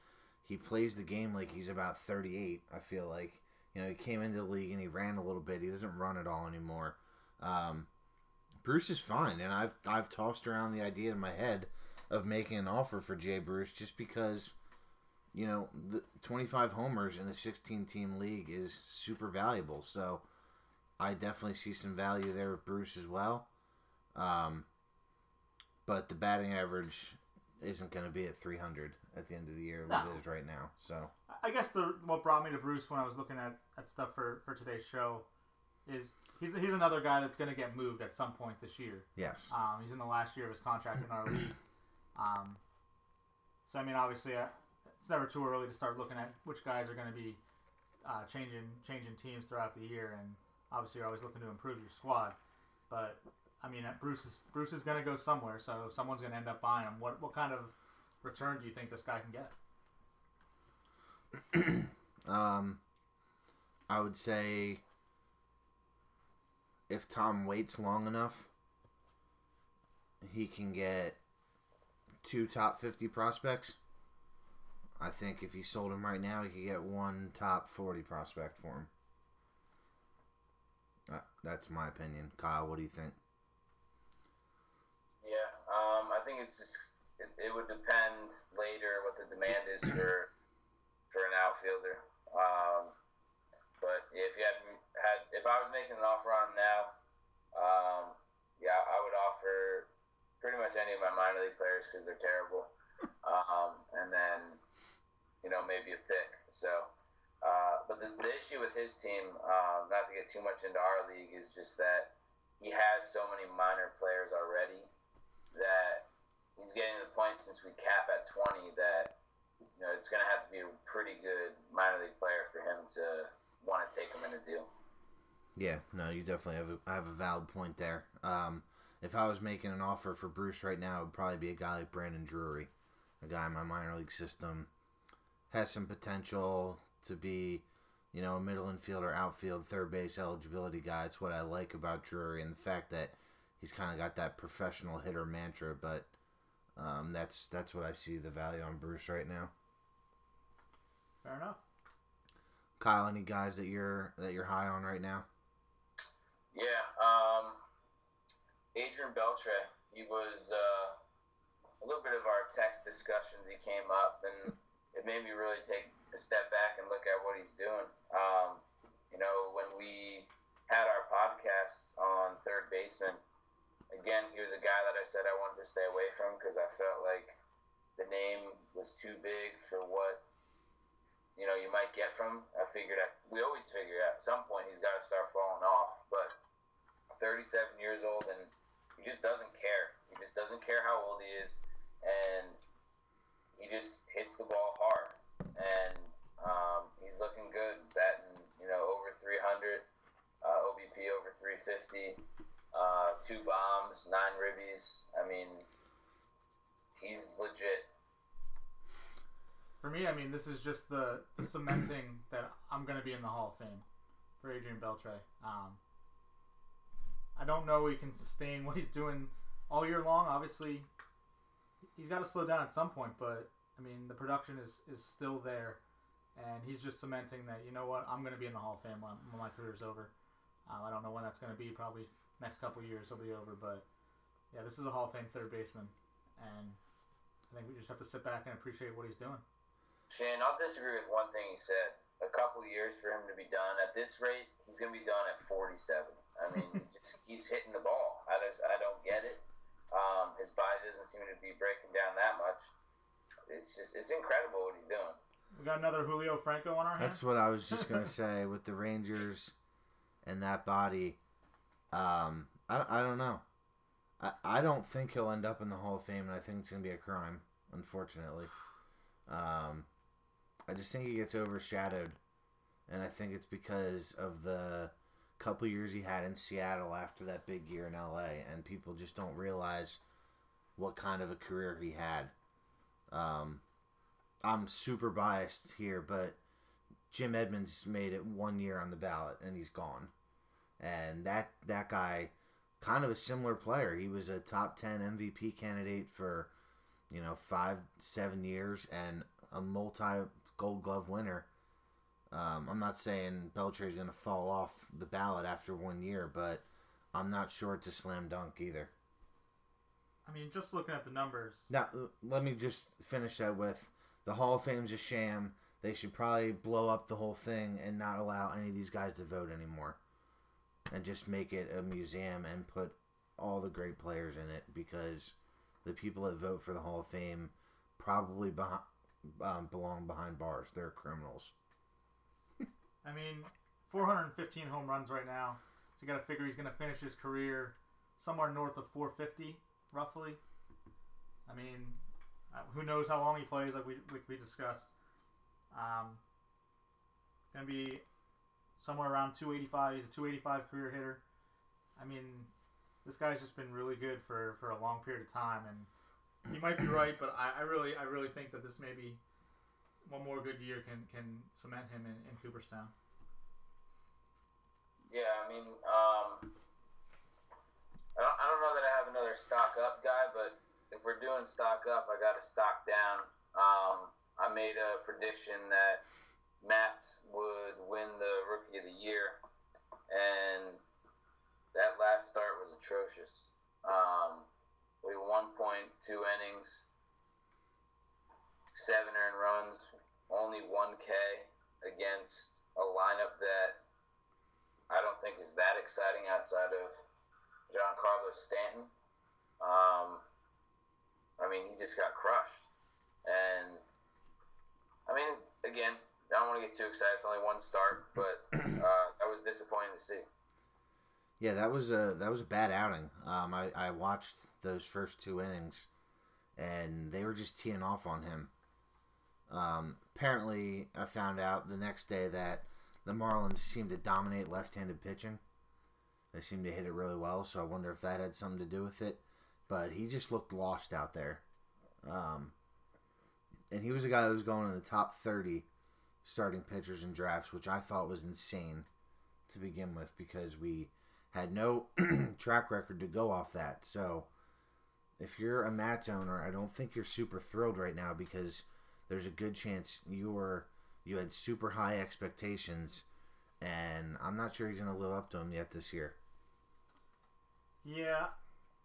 He plays the game like he's about 38, I feel like. You know, he came into the league and he ran a little bit. He doesn't run at all anymore. Um, Bruce is fine, and I've I've tossed around the idea in my head of making an offer for Jay Bruce just because, you know, the 25 homers in a 16 team league is super valuable. So I definitely see some value there with Bruce as well. Um, but the batting average isn't going to be at 300 at the end of the year No. it is right now. So I guess the what brought me to Bruce when I was looking at, at stuff for, for today's show is he's he's another guy that's going to get moved at some point this year. yes, Um, he's in the last year of his contract in our league. Um, so I mean, obviously, uh, it's never too early to start looking at which guys are going to be uh, changing changing teams throughout the year, and obviously, you're always looking to improve your squad. But I mean, Bruce is Bruce is going to go somewhere, so someone's going to end up buying him. What what kind of return do you think this guy can get? Um, I would say if Tom waits long enough, he can get two top 50 prospects. I think if he sold him right now, he could get one top 40 prospect for him. Uh, that's my opinion. Kyle, what do you think? Yeah, um, I think it's just it, it would depend later what the demand is for for an outfielder. Um, but if you had had if I was making an offer on now, um, yeah, I would offer pretty much any of my minor league players because they're terrible, um, and then you know maybe a pick. So. Uh, but the, the issue with his team, um, not to get too much into our league, is just that he has so many minor players already that he's getting to the point since we cap at 20 that you know it's going to have to be a pretty good minor league player for him to want to take him in a deal. Yeah, no, you definitely have a, have a valid point there. Um, if I was making an offer for Bruce right now, it would probably be a guy like Brandon Drury, a guy in my minor league system, has some potential to be, you know, a middle infielder, outfield, third base eligibility guy. It's what I like about Drury and the fact that he's kind of got that professional hitter mantra. But um, that's that's what I see the value on Bruce right now. Fair enough. Kyle, any guys that you're that you're high on right now? Yeah, um, Adrian Beltre, he was uh, a little bit of our text discussions. He came up, and it made me really take a step back and look at what he's doing. Um, you know, when we had our podcast on third baseman, again, he was a guy that I said I wanted to stay away from because I felt like the name was too big for what you know you might get from. I figured out we always figure at some point he's got to start falling off, but 37 years old and he just doesn't care. He just doesn't care how old he is, and he just hits the ball hard, and um, he's looking good, batting you know over 300, uh, OBP over 350 uh, two bombs, nine ribbies. I mean, he's legit. For me, I mean, this is just the, the cementing that I'm going to be in the Hall of Fame for Adrian Beltre. Um, I don't know he can sustain what he's doing all year long. Obviously, he's got to slow down at some point, but I mean, the production is, is still there, and he's just cementing that. You know what? I'm going to be in the Hall of Fame when, when my career's over. Um, I don't know when that's going to be. Probably next couple years will be over. But yeah, this is a Hall of Fame third baseman, and I think we just have to sit back and appreciate what he's doing. Shane, I'll disagree with one thing he said. A couple years for him to be done. At this rate, he's going to be done at 47. I mean, he just keeps hitting the ball. I just, I don't get it. Um, his body doesn't seem to be breaking down that much. It's just, it's incredible what he's doing. We got another Julio Franco on our hands. That's what I was just gonna say with the Rangers and that body. Um, I, I don't know. I, I don't think he'll end up in the Hall of Fame, and I think it's gonna be a crime, unfortunately. Um, I just think he gets overshadowed, and I think it's because of the couple years he had in Seattle after that big year in LA, and people just don't realize what kind of a career he had. Um, I'm super biased here, but Jim Edmonds made it one year on the ballot, and he's gone. And that that guy, kind of a similar player. He was a top ten MVP candidate for, you know, five seven years, and a multi Gold Glove winner. Um, I'm not saying Beltre is going to fall off the ballot after one year, but I'm not sure it's a slam dunk either. I mean, just looking at the numbers. Now, let me just finish that with the Hall of Fame's a sham. They should probably blow up the whole thing and not allow any of these guys to vote anymore. And just make it a museum and put all the great players in it because the people that vote for the Hall of Fame probably um, belong behind bars. They're criminals. I mean, 415 home runs right now. So you got to figure he's going to finish his career somewhere north of 450, roughly. I mean, uh, who knows how long he plays, like we, we, we discussed. Um, going to be somewhere around 285. He's a 285 career hitter. I mean, this guy's just been really good for, for a long period of time, and you might be right, but I, I really I really think that this maybe one more good year can can cement him in, in Cooperstown. Yeah, I mean, um, I don't, I don't know that I have another stock up guy, but if we're doing stock up, I got to stock down. Um, I made a prediction that Matz would win the Rookie of the Year, and that last start was atrocious. Um, we one point two innings, seven earned runs, only one K against a lineup that I don't think is that exciting outside of Giancarlo Stanton. Um, I mean, he just got crushed, and I mean, again, I don't want to get too excited. It's only one start, but uh, that was disappointing to see. Yeah, that was a that was a bad outing. Um, I, I watched those first two innings, and they were just teeing off on him. Um, apparently, I found out the next day that the Marlins seem to dominate left-handed pitching. They seem to hit it really well, so I wonder if that had something to do with it. But he just looked lost out there. Um, and he was a guy that was going in the top 30 starting pitchers in drafts, which I thought was insane to begin with because we had no track record to go off that. So if you're a Matz owner, I don't think you're super thrilled right now because there's a good chance you were you had super high expectations, and I'm not sure he's going to live up to them yet this year. Yeah,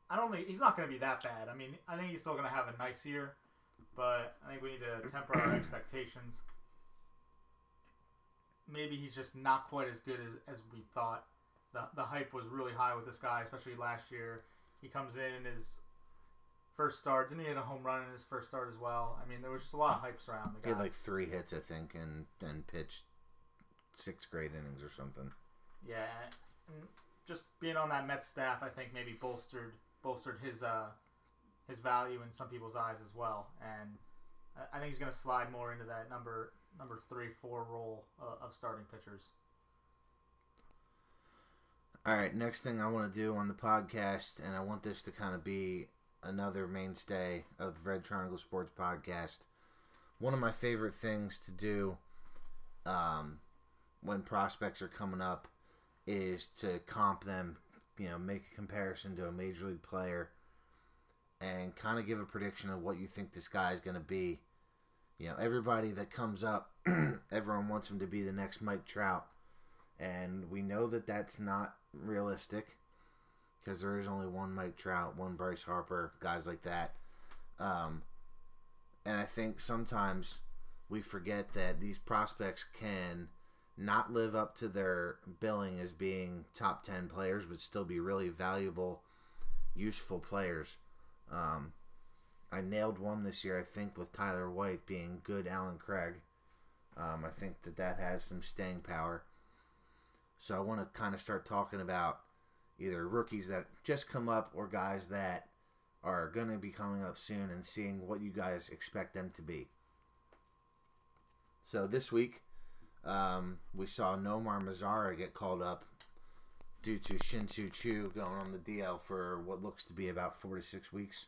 I don't think he's not going to be that bad. I mean, I think he's still going to have a nice year, but I think we need to temper our expectations. Maybe he's just not quite as good as, as we thought. The, the hype was really high with this guy, especially last year. he comes in in his first start. Didn't he hit a home run in his first start as well? I mean, there was just a lot of hypes around the guy. He had like three hits, I think, and and pitched six great innings or something. yeah, and just being on that Mets staff, I think maybe bolstered bolstered his uh his value in some people's eyes as well. And I- I think he's going to slide more into that number number three four role uh, of starting pitchers. All right, next thing I want to do on the podcast, and I want this to kind of be another mainstay of the Red Triangle Sports podcast. One of my favorite things to do um, when prospects are coming up is to comp them, you know, make a comparison to a major league player and kind of give a prediction of what you think this guy is going to be. You know, everybody that comes up, everyone wants him to be the next Mike Trout and we know that that's not realistic because there is only one Mike Trout, one Bryce Harper, guys like that. Um, and I think sometimes we forget that these prospects can not live up to their billing as being top 10 players, but still be really valuable, useful players. Um, I nailed one this year, I think, with Tyler White being good Allen Craig. Um, I think that that has some staying power. So I want to kind of start talking about either rookies that just come up or guys that are going to be coming up soon and seeing what you guys expect them to be. So this week, um, we saw Nomar Mazara get called up due to Shin Shin-Soo Choo going on the DL for what looks to be about four to six weeks.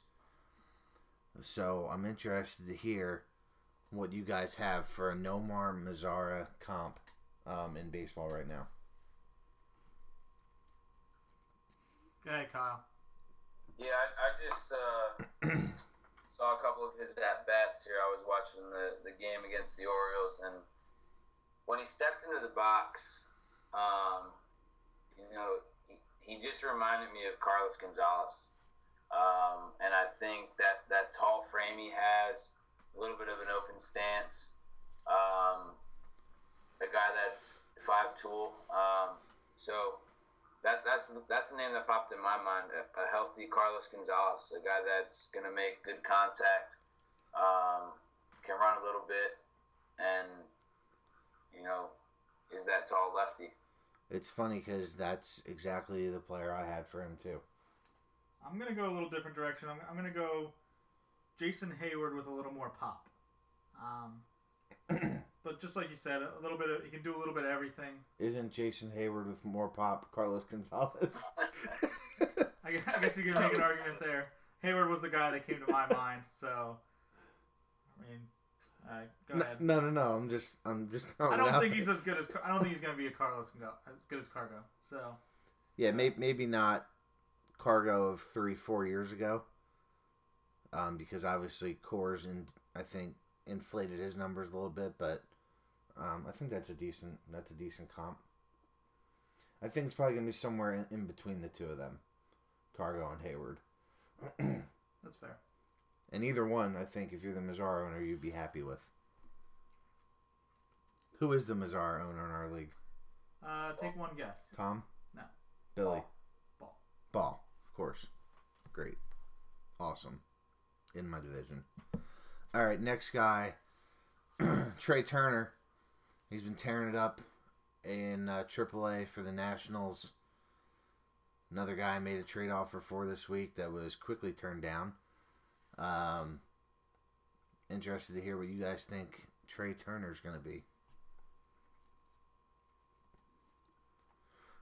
So I'm interested to hear what you guys have for a Nomar Mazara comp um, in baseball right now. Go ahead, Kyle. Yeah, I, I just uh, saw a couple of his at bats here. I was watching the, the game against the Orioles, and when he stepped into the box, um, you know, he, he just reminded me of Carlos Gonzalez. Um, and I think that that tall frame he has, a little bit of an open stance, um, a guy that's five tool. Um, so that that's that's the name that popped in my mind. A, a healthy Carlos Gonzalez, a guy that's going to make good contact, um, can run a little bit, and you know, is that tall lefty. It's funny because that's exactly the player I had for him too. I'm gonna go a little different direction. I'm, I'm gonna go Jason Heyward with a little more pop. Um, but just like you said, a little bit of he can do a little bit of everything. Isn't Jason Heyward with more pop Carlos Gonzalez? I, gu- I guess you can make an argument there. Heyward was the guy that came to my mind, so I mean, uh, go no, ahead. no, no, no. I'm just, I'm just. I don't think there. he's as good as I don't think he's gonna be a Carlos Gonzalez, as good as Cargo. So Yeah, may, maybe not Cargo of three, four years ago. Um, because obviously Coors and I think inflated his numbers a little bit, but um, I think that's a decent that's a decent comp. I think it's probably gonna be somewhere in, in between the two of them, Cargo and Heyward. that's fair. and either one, I think, if you're the Mazara owner, you'd be happy with. Who is the Mazara owner in our league? Uh, take one guess. Tom? No. Billy? Ball. Ball, of course. Great. Awesome. In my division. All right, next guy, Trea Turner. He's been tearing it up in uh, AAA for the Nationals. Another guy I made a trade offer for this week that was quickly turned down. Um, interested to hear what you guys think Trea Turner's going to be.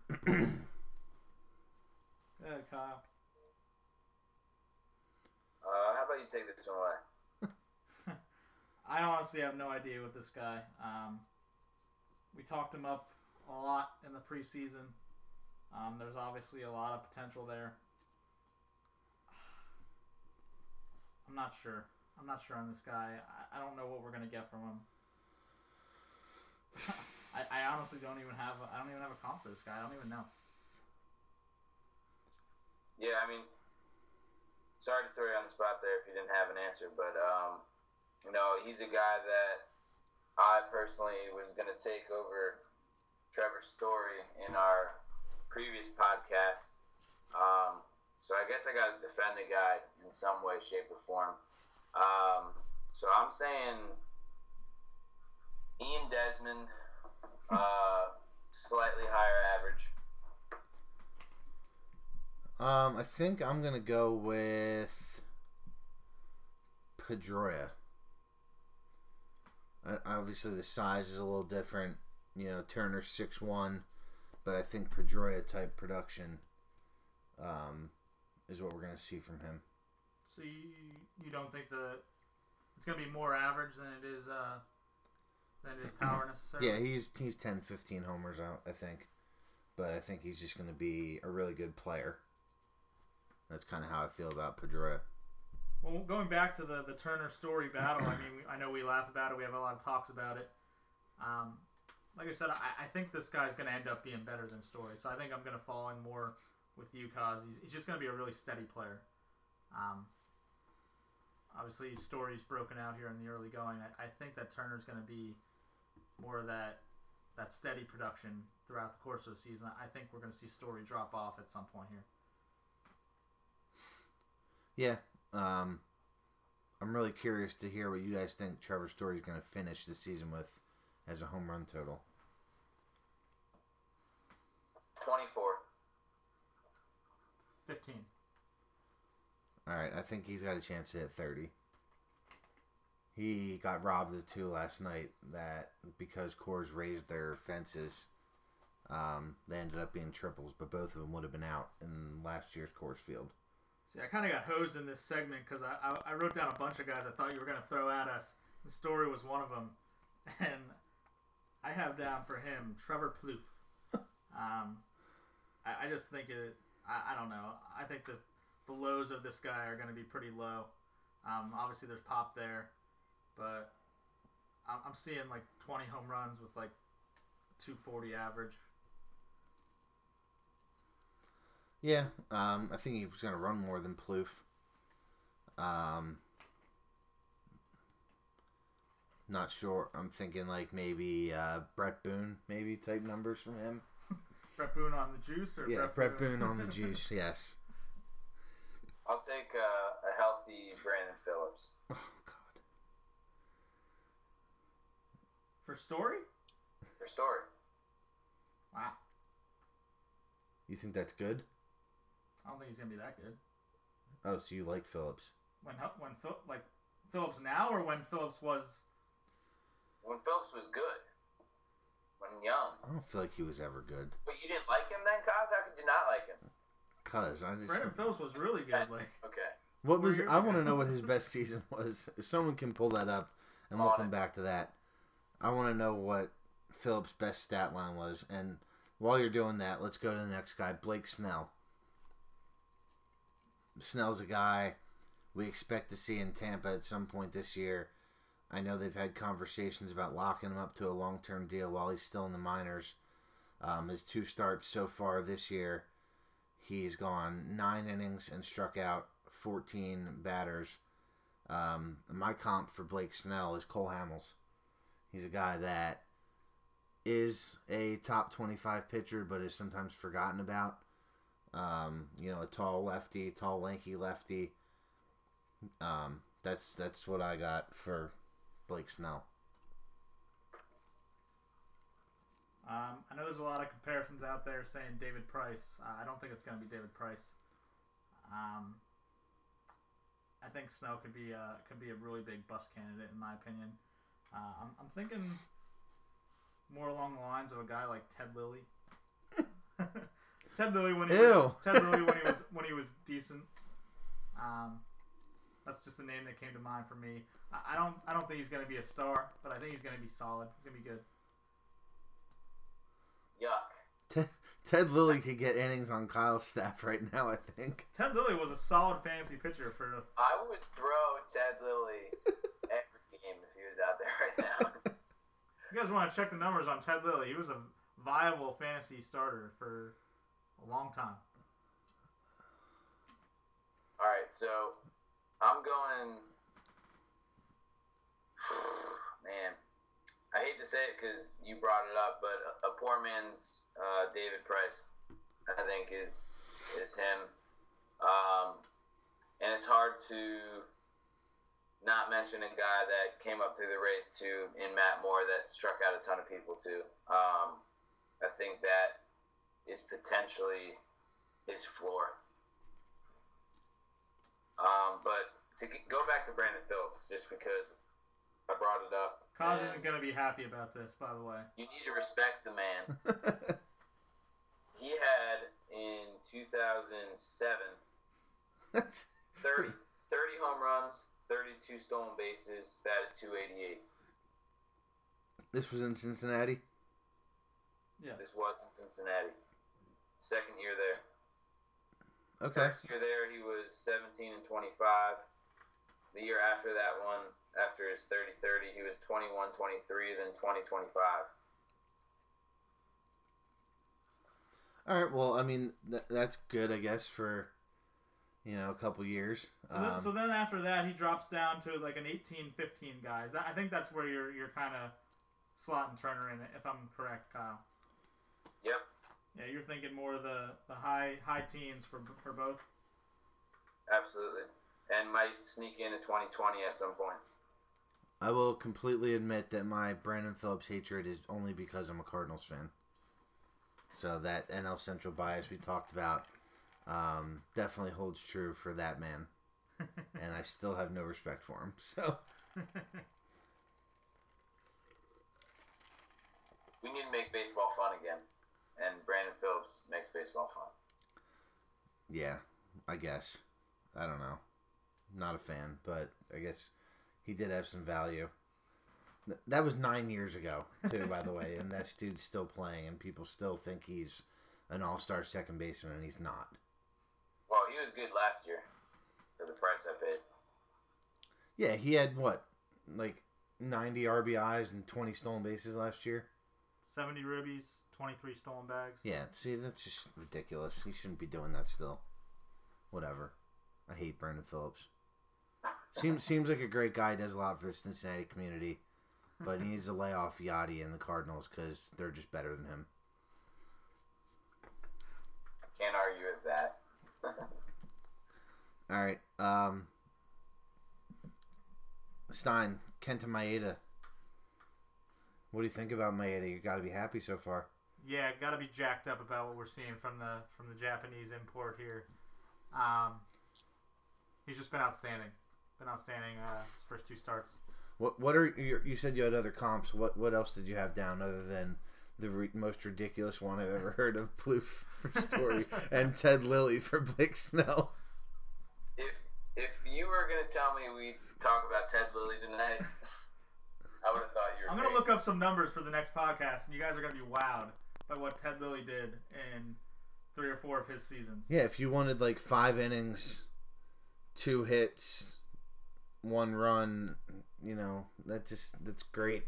Go ahead, Kyle. How you take this one away? I honestly have no idea with this guy. Um, we talked him up a lot in the preseason. Um, there's obviously a lot of potential there. I'm not sure. I'm not sure on this guy. I, I don't know what we're gonna get from him. I, I honestly don't even have. A, I don't even have a comp for this guy. I don't even know. Yeah, I mean, sorry to throw you on the spot there if you didn't have an answer, but um, you know, he's a guy that I personally was going to take over Trevor Story's in our previous podcast. Um, so I guess I got to defend the guy in some way, shape, or form. Um, so I'm saying Ian Desmond, uh, slightly higher average. Um, I think I'm gonna go with Pedroia. Obviously, the size is a little different. You know, Turner six one, but I think Pedroia type production um, is what we're gonna see from him. So you, you don't think that it's going to be more average than it is uh, than it is power necessarily? Yeah, he's he's 10, 15 homers out, I think, but I think he's just gonna be a really good player. That's kind of how I feel about Pedroia. Well, going back to the, the Turner Story battle, I mean, I know we laugh about it. We have a lot of talks about it. Um, like I said, I, I think this guy's going to end up being better than Story. So I think I'm going to fall in more with you, cause he's, he's just going to be a really steady player. Um, obviously, Story's broken out here in the early going. I, I think that Turner's going to be more of that that steady production throughout the course of the season. I think we're going to see Story drop off at some point here. Yeah. Um, I'm really curious to hear what you guys think Trevor Story's going to finish the season with as a home run total. 24. 15. All right, I think he's got a chance to hit 30. He got robbed of two last night. That because Coors raised their fences, um, they ended up being triples, but both of them would have been out in last year's Coors Field. See, I kind of got hosed in this segment because I, I, I wrote down a bunch of guys I thought you were going to throw at us. The story was one of them. And I have down for him Trevor Plouffe. um, I, I just think it, I, I don't know. I think the, the lows of this guy are going to be pretty low. Um, obviously, there's pop there, but I'm, I'm seeing like 20 home runs with like 240 average. Yeah, um, I think he's going to run more than Plouffe. Um, not sure. I'm thinking like maybe uh, Bret Boone, maybe type numbers from him. Bret Boone on the juice or Yeah, Brett, Bret Boone on the juice. Yes. I'll take uh, a healthy Brandon Phillips. Oh God. for Story? For Story. Wow, You think that's good? I don't think he's gonna be that good. Oh, so you like Phillips? When when Phil- like Phillips now or when Phillips was When Phillips was good. When young. I don't feel like he was ever good. But you didn't like him then, Kaz? How could you not like him? Cause I just Brandon Phillips was really good. Like Okay. what was I want to know what his best season was. If someone can pull that up, and we'll come back to that. I want to know what Phillips' best stat line was, and while you're doing that, let's go to the next guy, Blake Snell. Snell's a guy we expect to see in Tampa at some point this year. I know they've had conversations about locking him up to a long term deal while he's still in the minors. Um, his two starts so far this year, he's gone nine innings and struck out 14 batters. Um, my comp for Blake Snell is Cole Hamels. He's a guy that is a top 25 pitcher, but is sometimes forgotten about. Um, you know, a tall lefty, tall lanky lefty. Um, that's that's what I got for Blake Snell. um, I know there's a lot of comparisons out there saying David Price. Uh, I don't think it's gonna be David Price. Um, I think Snell could be a could be a really big bust candidate in my opinion. Uh, I'm, I'm thinking more along the lines of a guy like Ted Lilly. Ted Lilly when he Ew. Was, Ted Lilly when he was when he was decent. Um, that's just the name that came to mind for me. I, I don't I don't think he's gonna be a star, but I think he's gonna be solid. He's gonna be good. Yuck. Ted, Ted Lilly could get innings on Kyle's staff right now. I think. Ted Lilly was a solid fantasy pitcher for. I would throw Ted Lilly every game if he was out there right now. You guys want to check the numbers on Ted Lilly? He was a viable fantasy starter for a long time. All right, so I'm going. Man, I hate to say it because you brought it up, but a, poor man's uh, David Price, I think is is him. Um, and it's hard to not mention a guy that came up through the Rays too in Matt Moore that struck out a ton of people too. Um, I think that is potentially his floor. Um, but to go back to Brandon Phillips, just because I brought it up, Kaz and isn't going to be happy about this, by the way. you need to respect the man. He had in 2007 30, 30 home runs, 32 stolen bases, batted 288. this was in Cincinnati. Yeah. This was in Cincinnati. Second year there. Okay. First year there, he was 17 and 25. The year after that one, after his 30 30, he was 21 23, then 20 25. All right. Well, I mean, th- that's good, I guess, for you know a couple years. So, then, Um, so then after that, he drops down to like an 18, 15 guys. I think that's where you're you're kind of slotting Turner in, if I'm correct, Kyle. Yep. Yeah, you're thinking more of the, the high high teens for for both. Absolutely. And might sneak into 2020 at some point. I will completely admit that my Brandon Phillips hatred is only because I'm a Cardinals fan. So that NL Central bias we talked about um, definitely holds true for that man, and I still have no respect for him. So We need to make baseball fun again. And Brandon Phillips makes baseball fun. yeah, I guess I don't know. Not a fan, but I guess he did have some value. That was nine years ago, too, by the way, and that dude's still playing, and people still think he's an all-star second baseman, and he's not. Well, he was good last year for the price I paid. Yeah, he had what, like ninety RBIs and twenty stolen bases last year. 70 ribbies, 23 stolen bags. Yeah, see, that's just ridiculous. He shouldn't be doing that still. Whatever. I hate Brandon Phillips. Seems seems like a great guy. Does a lot for the Cincinnati community, but he needs to lay off Yadi and the Cardinals because they're just better than him. Can't argue with that. All right, um, Stein, Kenta Maeda. What do you think about Maeda? You got to be happy so far. Yeah, got to be jacked up about what we're seeing from the from the Japanese import here. Um, he's just been outstanding. Been outstanding uh, his first two starts. What what are your, you said you had other comps? What what else did you have down other than the re- most ridiculous one I've ever heard of, Plouffe for Story and Ted Lilly for Blake Snell? If if you were gonna tell me we talk about Ted Lilly tonight, I would have thought you were. I'm gonna crazy. look up some numbers for the next podcast, and you guys are gonna be wowed by what Ted Lilly did in three or four of his seasons. Yeah, if you wanted like five innings, two hits, one run, you know that just that's great.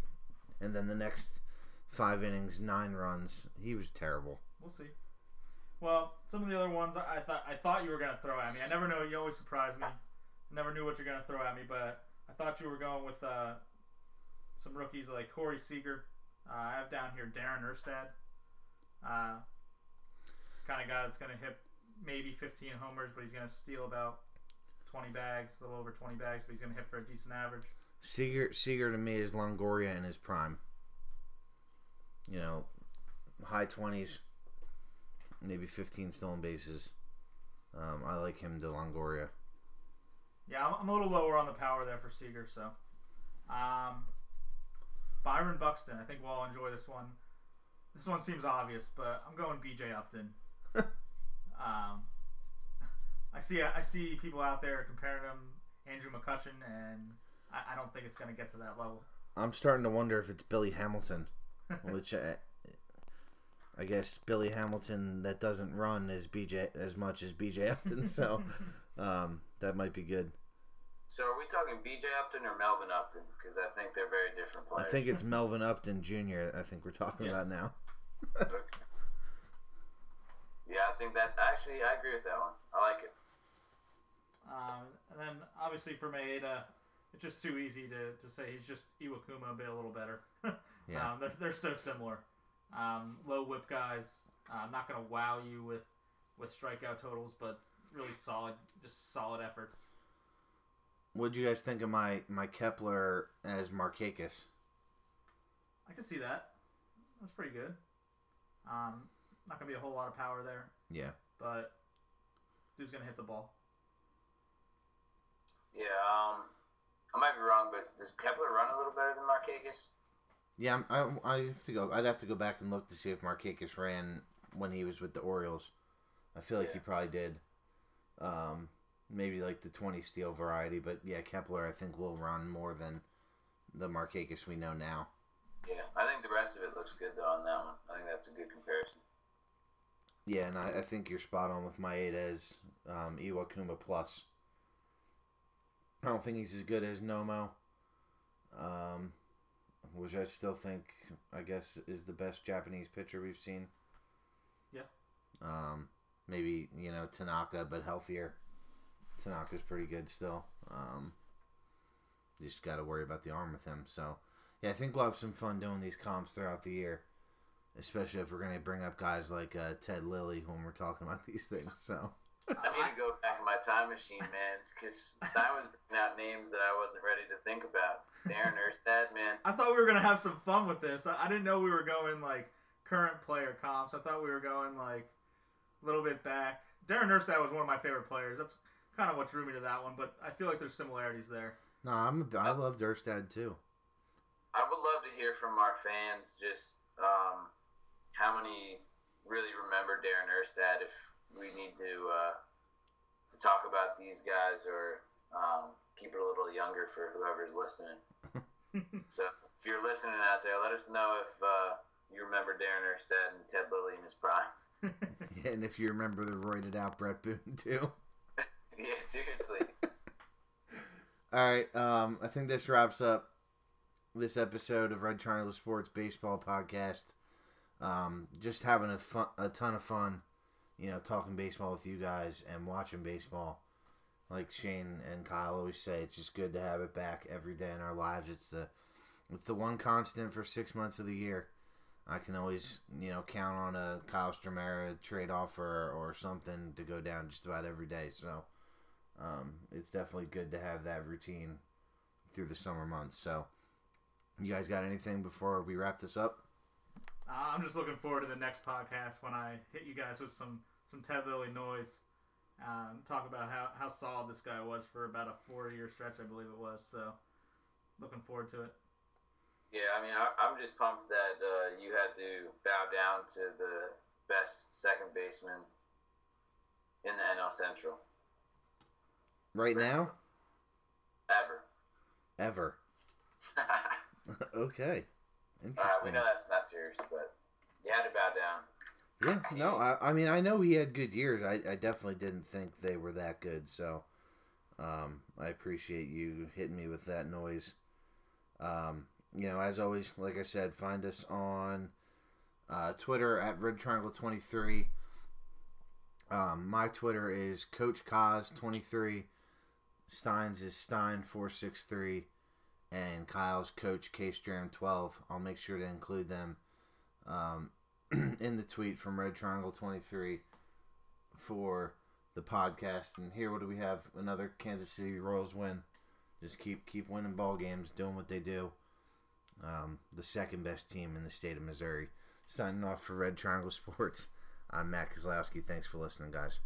And then the next five innings, nine runs. He was terrible. We'll see. Well, some of the other ones I thought I thought you were gonna throw at me. I never know. You always surprise me. Never knew what you're gonna throw at me, but I thought you were going with uh, some rookies like Corey Seager. Uh, I have down here Darin Erstad. Uh, kind of guy that's gonna hit maybe 15 homers, but he's gonna steal about 20 bags, a little over 20 bags, but he's gonna hit for a decent average. Seager Seager to me is Longoria in his prime. You know, high twenties, maybe fifteen stolen bases. Um, I like him to Longoria. Yeah, I'm, I'm a little lower on the power there for Seager. So, um, Byron Buxton. I think we'll all enjoy this one. This one seems obvious, but I'm going B.J. Upton. um, I see I see people out there comparing him Andrew McCutchen, and I, I don't think it's going to get to that level. I'm starting to wonder if it's Billy Hamilton, which I, I guess Billy Hamilton that doesn't run as BJ as much as BJ Upton, so um, that might be good. So are we talking B.J. Upton or Melvin Upton? Because I think they're very different players. I think it's Melvin Upton Jr. I think we're talking Yes. about now. Okay. Yeah, I think that actually I agree with that one. I like it. Um, and then obviously for Maeda, it's just too easy to, to say he's just Iwakuma, but a little better. Yeah. um, they're, they're so similar. Um, low WHIP guys. Uh, not going to wow you with, with strikeout totals, but really solid, just solid efforts. What'd you guys think of my my Kepler as Markakis? I can see that. That's pretty good. Um, not gonna be a whole lot of power there, Yeah, but dude's gonna hit the ball. Yeah, um, I might be wrong, but does Kepler run a little better than Markakis? yeah. I'm- I I have to go. I'd have to go back and look to see if Markakis ran when he was with the Orioles. I feel like he probably did. Um, maybe like the twenty steal variety, but yeah, Kepler I think will run more than the Markakis we know now. Yeah, I think the rest of it looks good though on that one. I think that's a good comparison. Yeah, and I, I think you're spot on with Maeda's um, Iwakuma plus. I don't think he's as good as Nomo, um, which I still think, I guess, is the best Japanese pitcher we've seen. Yeah. Um, maybe you know Tanaka, but healthier. Tanaka's pretty good still. Um, you just got to worry about the arm with him. So, yeah, I think we'll have some fun doing these comps throughout the year especially if we're going to bring up guys like uh, Ted Lilly when we're talking about these things. So I need to go back in my time machine, man, because Stein was bringing out names that I wasn't ready to think about. Darin Erstad, man. I thought we were gonna have some fun with this. I, I didn't know we were going like current player comps. I thought we were going like a little bit back. Darin Erstad was one of my favorite players. That's kind of what drew me to that one. But I feel like there's similarities there. no, I'm a, I love Durstad too. I would love to hear from our fans just um, how many really remember Darin Erstad if we need to uh, to talk about these guys or um, keep it a little younger for whoever's listening. so if you're listening out there, let us know if uh, you remember Darin Erstad and Ted Lilly in his prime. And if you remember the roided out Bret Boone too. yeah, seriously. All right, um, I think this wraps up this episode of Red Triangle Sports Baseball Podcast. Um, just having a fun, a ton of fun, you know, talking baseball with you guys and watching baseball. Like Shane and Kyle always say, it's just good to have it back every day in our lives. It's the it's the one constant for six months of the year. I can always, you know, count on a Kyle Stromera trade offer or something to go down just about every day. So, um, it's definitely good to have that routine through the summer months. So, you guys got anything before we wrap this up? Uh, I'm just looking forward to the next podcast when I hit you guys with some some Ted Lilly noise. Um, talk about how, how solid this guy was for about a four year stretch, I believe it was. So, looking forward to it. Yeah, I mean, I, I'm just pumped that uh, you had to bow down to the best second baseman in the NL Central Right now? ever. Ever. okay. uh, we know that's not serious, but you had to bow down. Yeah, no, I, I mean, I know he had good years. I, I definitely didn't think they were that good. So, um, I appreciate you hitting me with that noise. Um, you know, as always, like I said, find us on uh, Twitter at Red Triangle Twenty Three. Um, my Twitter is Coach twenty three. Stein's is Stein four six three, and Kyle's Coach K Stram twelve. I'll make sure to include them. Um, in the tweet from Red Triangle 23 for the podcast. And here, what do we have? Another Kansas City Royals win. Just keep keep winning ball games, doing what they do. Um, the second best team in the state of Missouri. Signing off for Red Triangle Sports. I'm Matt Kozlowski. Thanks for listening, guys.